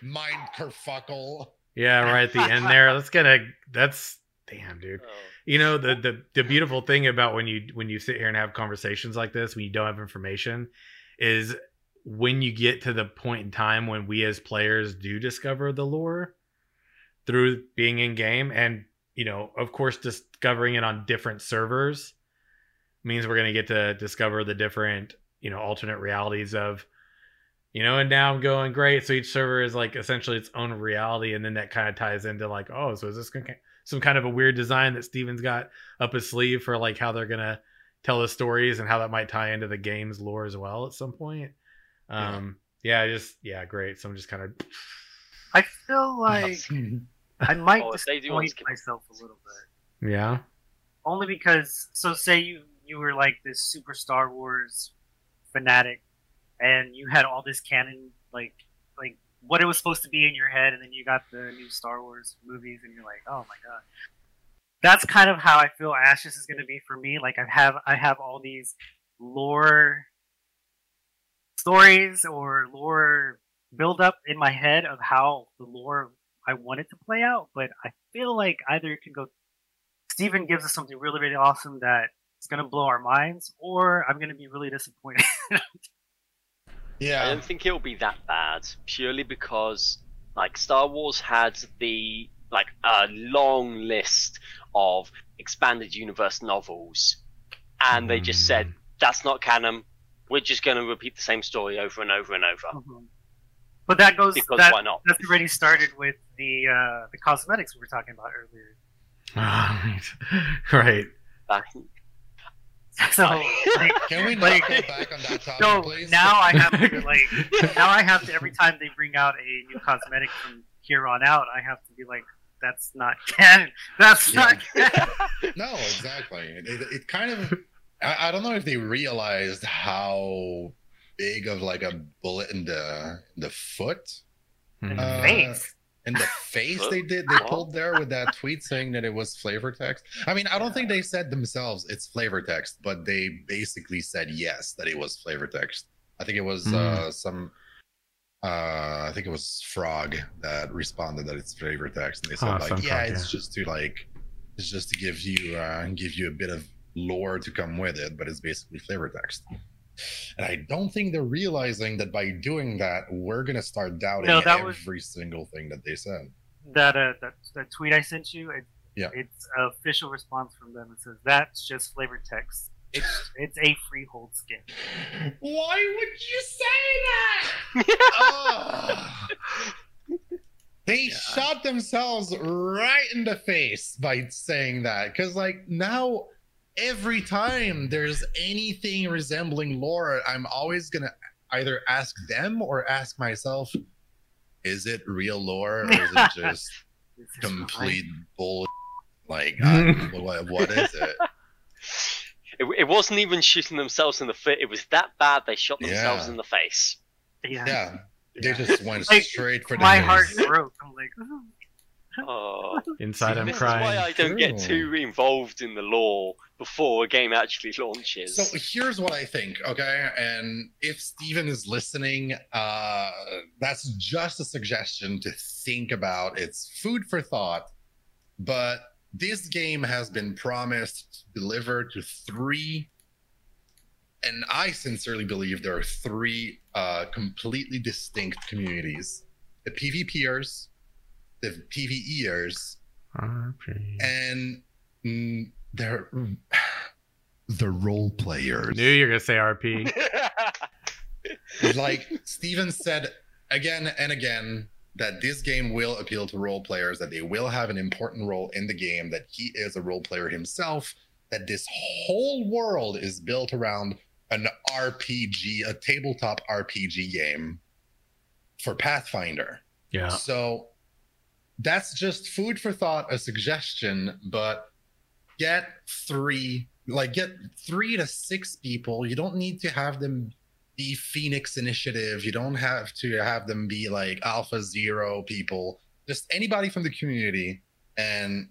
Mind kerfuckle. yeah right at the end there let's get a that's damn dude Oh. you know the, the the beautiful thing about when you when you sit here and have conversations like this when you don't have information is when you get to the point in time when we as players do discover the lore through being in game and you know of course discovering it on different servers means we're going to get to discover the different you know alternate realities of you know and now i'm going great so each server is like essentially its own reality and then that kind of ties into like oh so is this some kind of a weird design that Steven's got up his sleeve for like how they're gonna tell the stories and how that might tie into the game's lore as well at some point. Um, yeah, just yeah, great. So I'm just kind of I feel like [LAUGHS] I might Oh, if they do want to disappoint myself a little bit. Yeah. only because so say you you were like this super Star Wars fanatic and you had all this canon like like what it was supposed to be in your head and then you got the new Star Wars movies and you're like oh my god that's kind of how I feel Ashes is going to be for me like I have I have all these lore stories or lore build up in my head of how the lore I want it to play out but I feel like either it can go Steven gives us something really, really awesome that is going to blow our minds, or I'm going to be really disappointed. [LAUGHS] Yeah. I don't think it'll be that bad, purely because like Star Wars had the like a long list of expanded universe novels, and they just said mm. that's not canon. We're just going to repeat the same story over and over and over Mhm. but that goes because that, why not? that's already started with the uh, the cosmetics we were talking about earlier. [LAUGHS] right. right. Back- [LAUGHS] So like, Can we not Like- go back on that topic, so please? now I have to [LAUGHS] like now I have to every time they bring out a new cosmetic from here on out, I have to be like, that's not canon. That's not canon. No, exactly. It, it, it kind of. I, I don't know if they realized how big of like a bullet in the in the foot Hmm. Uh, Face. in the [LAUGHS] face they did they pulled there with that tweet saying that it was flavor text. I mean, I don't think they said themselves it's flavor text, but they basically said yes that it was flavor text. I think it was Hmm. uh some. Uh, I think it was Frog that responded that it's flavor text, and they said Oh, like, some yeah, Frog, it's just to like, it's just to give you uh give you a bit of lore to come with it, but it's basically flavor text. And I don't think they're realizing that by doing that, we're gonna start doubting No, that was- every single thing that they said. that uh that, that tweet I sent you, it, Yeah. it's official response from them. It says that's just flavor text. It's it's a freehold skin. Why would you say that? [LAUGHS] They shot themselves right in the face by saying that. Because, like, now every time there's anything resembling lore, I'm always going to either ask them or ask myself, is it real lore or is it just [LAUGHS] complete bull? Like, [LAUGHS] I, what, what is it? [LAUGHS] It, it wasn't even shooting themselves in the foot. It was that bad they shot themselves Yeah. in the face. Yeah. Yeah, they Yeah. just went Like, straight for the My face. heart broke. I'm like, "Ooh." Oh, Inside, I'm this is why. I don't get too involved in the lore before a game actually launches. So here's what I think, okay? And if Steven is listening, uh that's just a suggestion to think about. It's food for thought. But this game has been promised to deliver to three and I sincerely believe there are three uh completely distinct communities. The PvPers, the PvEers, RP. and mm, they're [SIGHS] the role players. Knew you were gonna say RP. [LAUGHS] like Steven said again and again that this game will appeal to role players, that they will have an important role in the game, that he is a role player himself, that this whole world is built around an RPG, a tabletop RPG game for Pathfinder. Yeah. So that's just food for thought, a suggestion, but get three, like get three to six people. You don't need to have them be Phoenix Initiative. You don't have to have them be like Alpha Zero people. Just anybody from the community. And,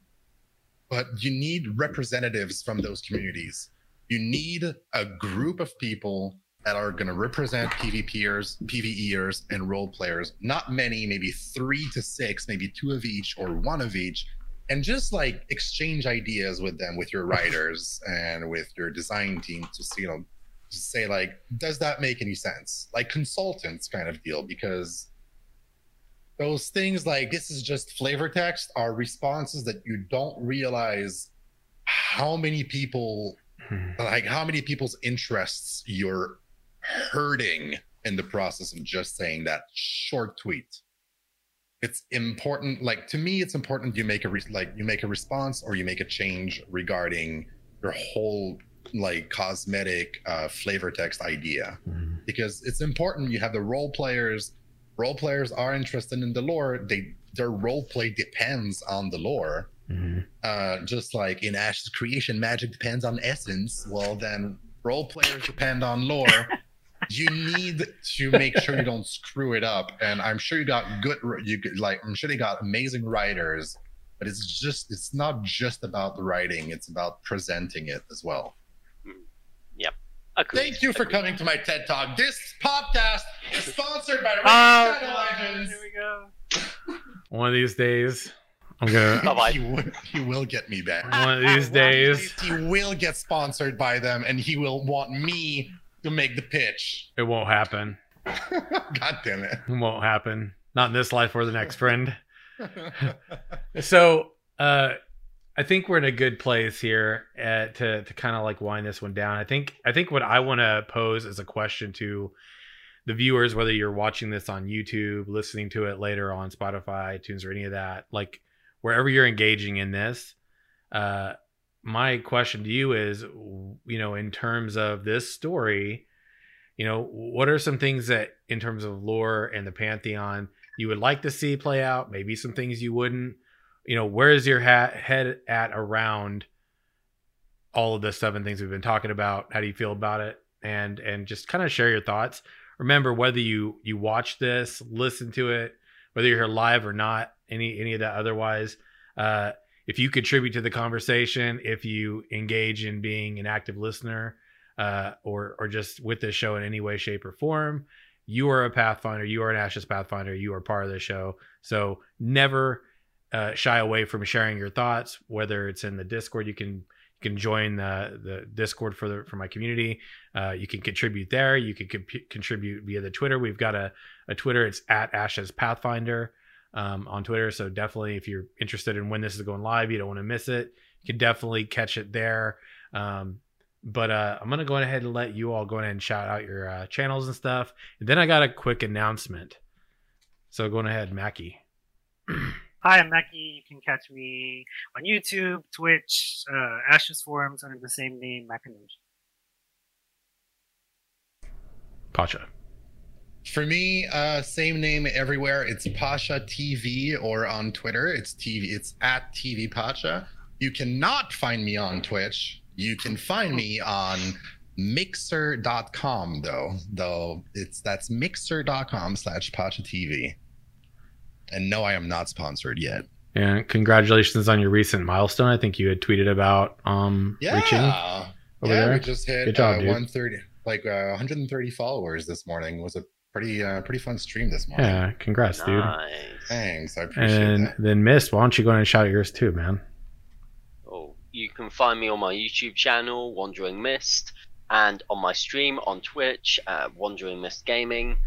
but you need representatives from those communities. You need a group of people that are going to represent PvPers, PvEers, and role players. Not many, maybe three to six, maybe two of each or one of each. And just like exchange ideas with them, with your writers [LAUGHS] and with your design team to see, you know, to say like, does that make any sense? Like consultants kind of deal, because those things like this is just flavor text are responses that you don't realize how many people Hmm. like how many people's interests you're hurting in the process of just saying that short tweet it's important like to me it's important you make a re- like you make a response or you make a change regarding your whole like cosmetic uh, flavor text idea Mhm. because it's important you have the role players role players are interested in the lore they their role play depends on the lore. Mhm. Uh, just like in Ash's creation, magic depends on essence. Well, then role players depend on lore. [LAUGHS] you need to make sure you don't screw it up. And I'm sure you got good, you could- like, I'm sure they got amazing writers, but it's just, it's not just about the writing, it's about presenting it as well. Hmm. Agreed. Thank you for Agreed. coming to my TED Talk. This podcast is sponsored by the Oh, uh, Shadow Legends. here we go. [LAUGHS] One of these days, I'm gonna. [LAUGHS] Bye-bye. He, will, he will get me back. One of these days, He will get sponsored by them, and he will want me to make the pitch. it won't happen. [LAUGHS] God damn It It won't happen. Not in this life or the next, friend. [LAUGHS] So, uh, I think we're in a good place here uh, to to kind of like wind this one down. I think I think what I want to pose as a question to the viewers, whether you're watching this on YouTube, listening to it later on Spotify, iTunes, or any of that, like wherever you're engaging in this, uh, my question to you is, you know, in terms of this story, you know, what are some things that, in terms of lore and the pantheon, you would like to see play out? Maybe some things you wouldn't. You know, where is your ha- head at around all of the seven things we've been talking about? How do you feel about it? And and just kind of share your thoughts. Remember, whether you you watch this, listen to it, whether you're here live or not, any any of that otherwise. Uh, if you contribute to the conversation, if you engage in being an active listener, uh, or or just with this show in any way, shape, or form, you are a Pathfinder. You are an Ashes Pathfinder. You are part of the show. So never uh, shy away from sharing your thoughts. Whether it's in the Discord, you can you can join the the Discord for the for my community. Uh, you can contribute there. You can comp- contribute via the Twitter. We've got a a Twitter. It's at Ashes Pathfinder um, on Twitter. So definitely, if you're interested in when this is going live, you don't want to miss it. You can definitely catch it there. Um, but uh, I'm gonna go ahead and let you all go ahead and shout out your uh, channels and stuff. And then I got a quick announcement. So going ahead, Mackie. [CLEARS THROAT] Hi, I'm Mackie. You can catch me on YouTube, Twitch, uh, Ashes Forums under the same name, Macanoja. Pacha. For me, uh, same name everywhere. It's Pasha TV or on Twitter. It's TV. It's at TV Pasha. You cannot find me on Twitch. You can find me on mixer.com though. Though it's that's mixer.com slash Pasha TV. And no, I am not sponsored yet. And congratulations on your recent milestone. I think you had tweeted about um Yeah. reaching over yeah, there. we just hit Good job, uh, dude. 130 like uh, 130 followers this morning. Was a pretty uh, pretty fun stream this morning. Yeah, congrats, dude. Nice. Thanks. I appreciate And that. then Mist, why don't you go ahead and shout yours too, man? Oh, you can find me on my YouTube channel, Wandering Mist, and on my stream on Twitch, uh, Wandering Mist Gaming.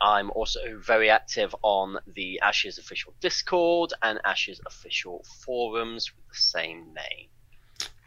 I'm also very active on the Ashes official Discord and Ashes official forums with the same name.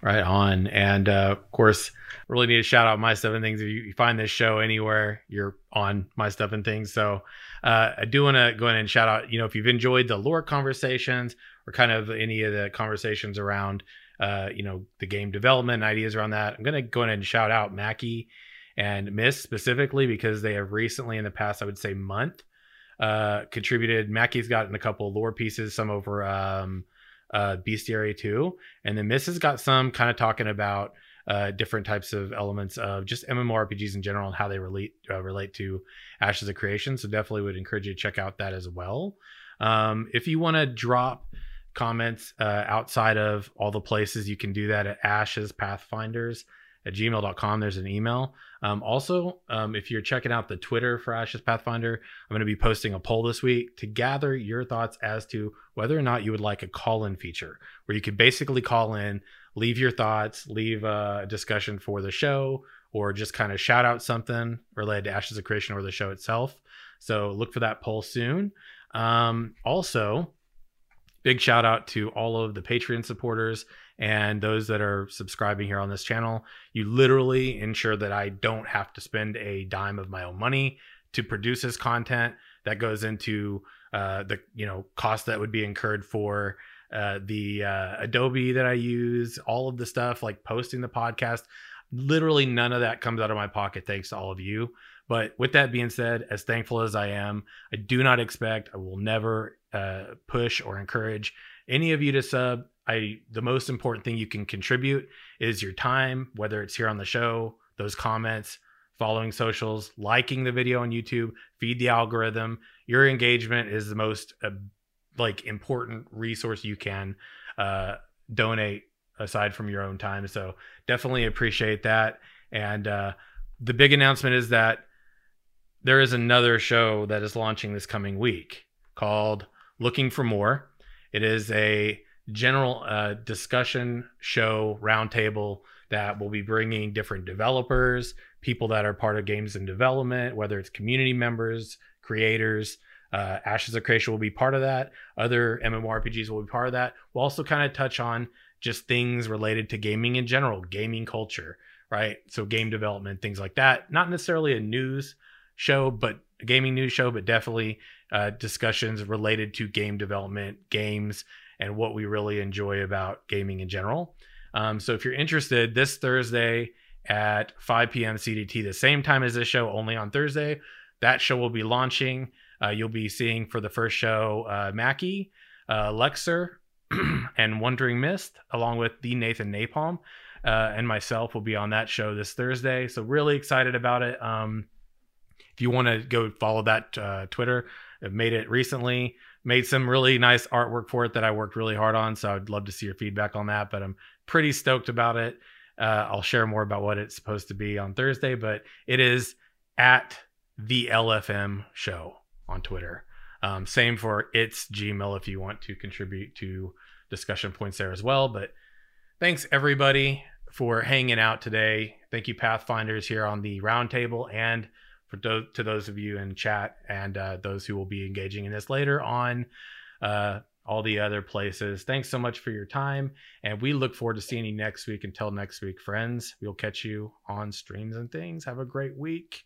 Right on. And uh, of course, really need to shout out my stuff and things. If you, find this show anywhere, you're on my stuff and things. So uh, I do want to go ahead and shout out. You know, if you've enjoyed the lore conversations or kind of any of the conversations around, uh, you know, the game development ideas around that, I'm gonna go ahead and shout out Mackie and Mist specifically because they have recently, in the past, I would say month, uh, contributed. Mackie's gotten a couple lore pieces, some over. Um, uh, Bestiary 2. And then Mist has got some kind of talking about uh, different types of elements of just MMORPGs in general and how they relate uh, relate to Ashes of Creation. So definitely would encourage you to check out that as well. Um, if you want to drop comments uh, outside of all the places, you can do that at Ashes Pathfinders at gmail.com. There's an email. Um, also, um, if you're checking out the Twitter for Ashes Pathfinder, I'm going to be posting a poll this week to gather your thoughts as to whether or not you would like a call in feature where you could basically call in, leave your thoughts, leave a discussion for the show, or just kind of shout out something related to Ashes of Creation or the show itself. So look for that poll soon. Um, also, big shout out to all of the Patreon supporters and those that are subscribing here on this channel. You literally ensure that I don't have to spend a dime of my own money to produce this content that goes into uh, the you know cost that would be incurred for uh, the uh, Adobe that I use, all of the stuff like posting the podcast. Literally none of that comes out of my pocket thanks to all of you. But with that being said, as thankful as I am, I do not expect, I will never uh, push or encourage any of you to sub. I the most important thing you can contribute is your time, whether it's here on the show, those comments, following socials, liking the video on YouTube, feed the algorithm. Your engagement is the most uh, like important resource you can uh, donate aside from your own time. So definitely appreciate that. And uh, the big announcement is that there is another show that is launching this coming week called Looking for More. It is a general uh, discussion show roundtable that will be bringing different developers, people that are part of games and development, whether it's community members, creators. Uh, Ashes of Creation will be part of that. Other MMORPGs will be part of that. We'll also kind of touch on just things related to gaming in general, gaming culture, right? So game development, things like that. Not necessarily a news show, but a gaming news show, but definitely uh, discussions related to game development, games, and what we really enjoy about gaming in general. Um, so if you're interested, this Thursday at 5 p.m. CDT, the same time as this show, only on Thursday, that show will be launching. Uh, you'll be seeing for the first show uh, Mackie, uh, Lexer, [CLEARS THROAT] and Wandering Mist, along with the Nathan Napalm. Uh, and myself will be on that show this Thursday. So really excited about it. Um, if you want to go follow that uh, Twitter, I've made it recently. Made some really nice artwork for it that I worked really hard on. So I'd love to see your feedback on that. But I'm pretty stoked about it. Uh, I'll share more about what it's supposed to be on Thursday, but it is at the LFM show on Twitter. Um, same for its Gmail if you want to contribute to discussion points there as well. But thanks everybody for hanging out today. Thank you, Pathfinders, here on the roundtable, and for do- to those of you in chat and uh, those who will be engaging in this later on uh, all the other places. Thanks so much for your time, and we look forward to seeing you next week. Until next week, friends, we'll catch you on streams and things. Have a great week.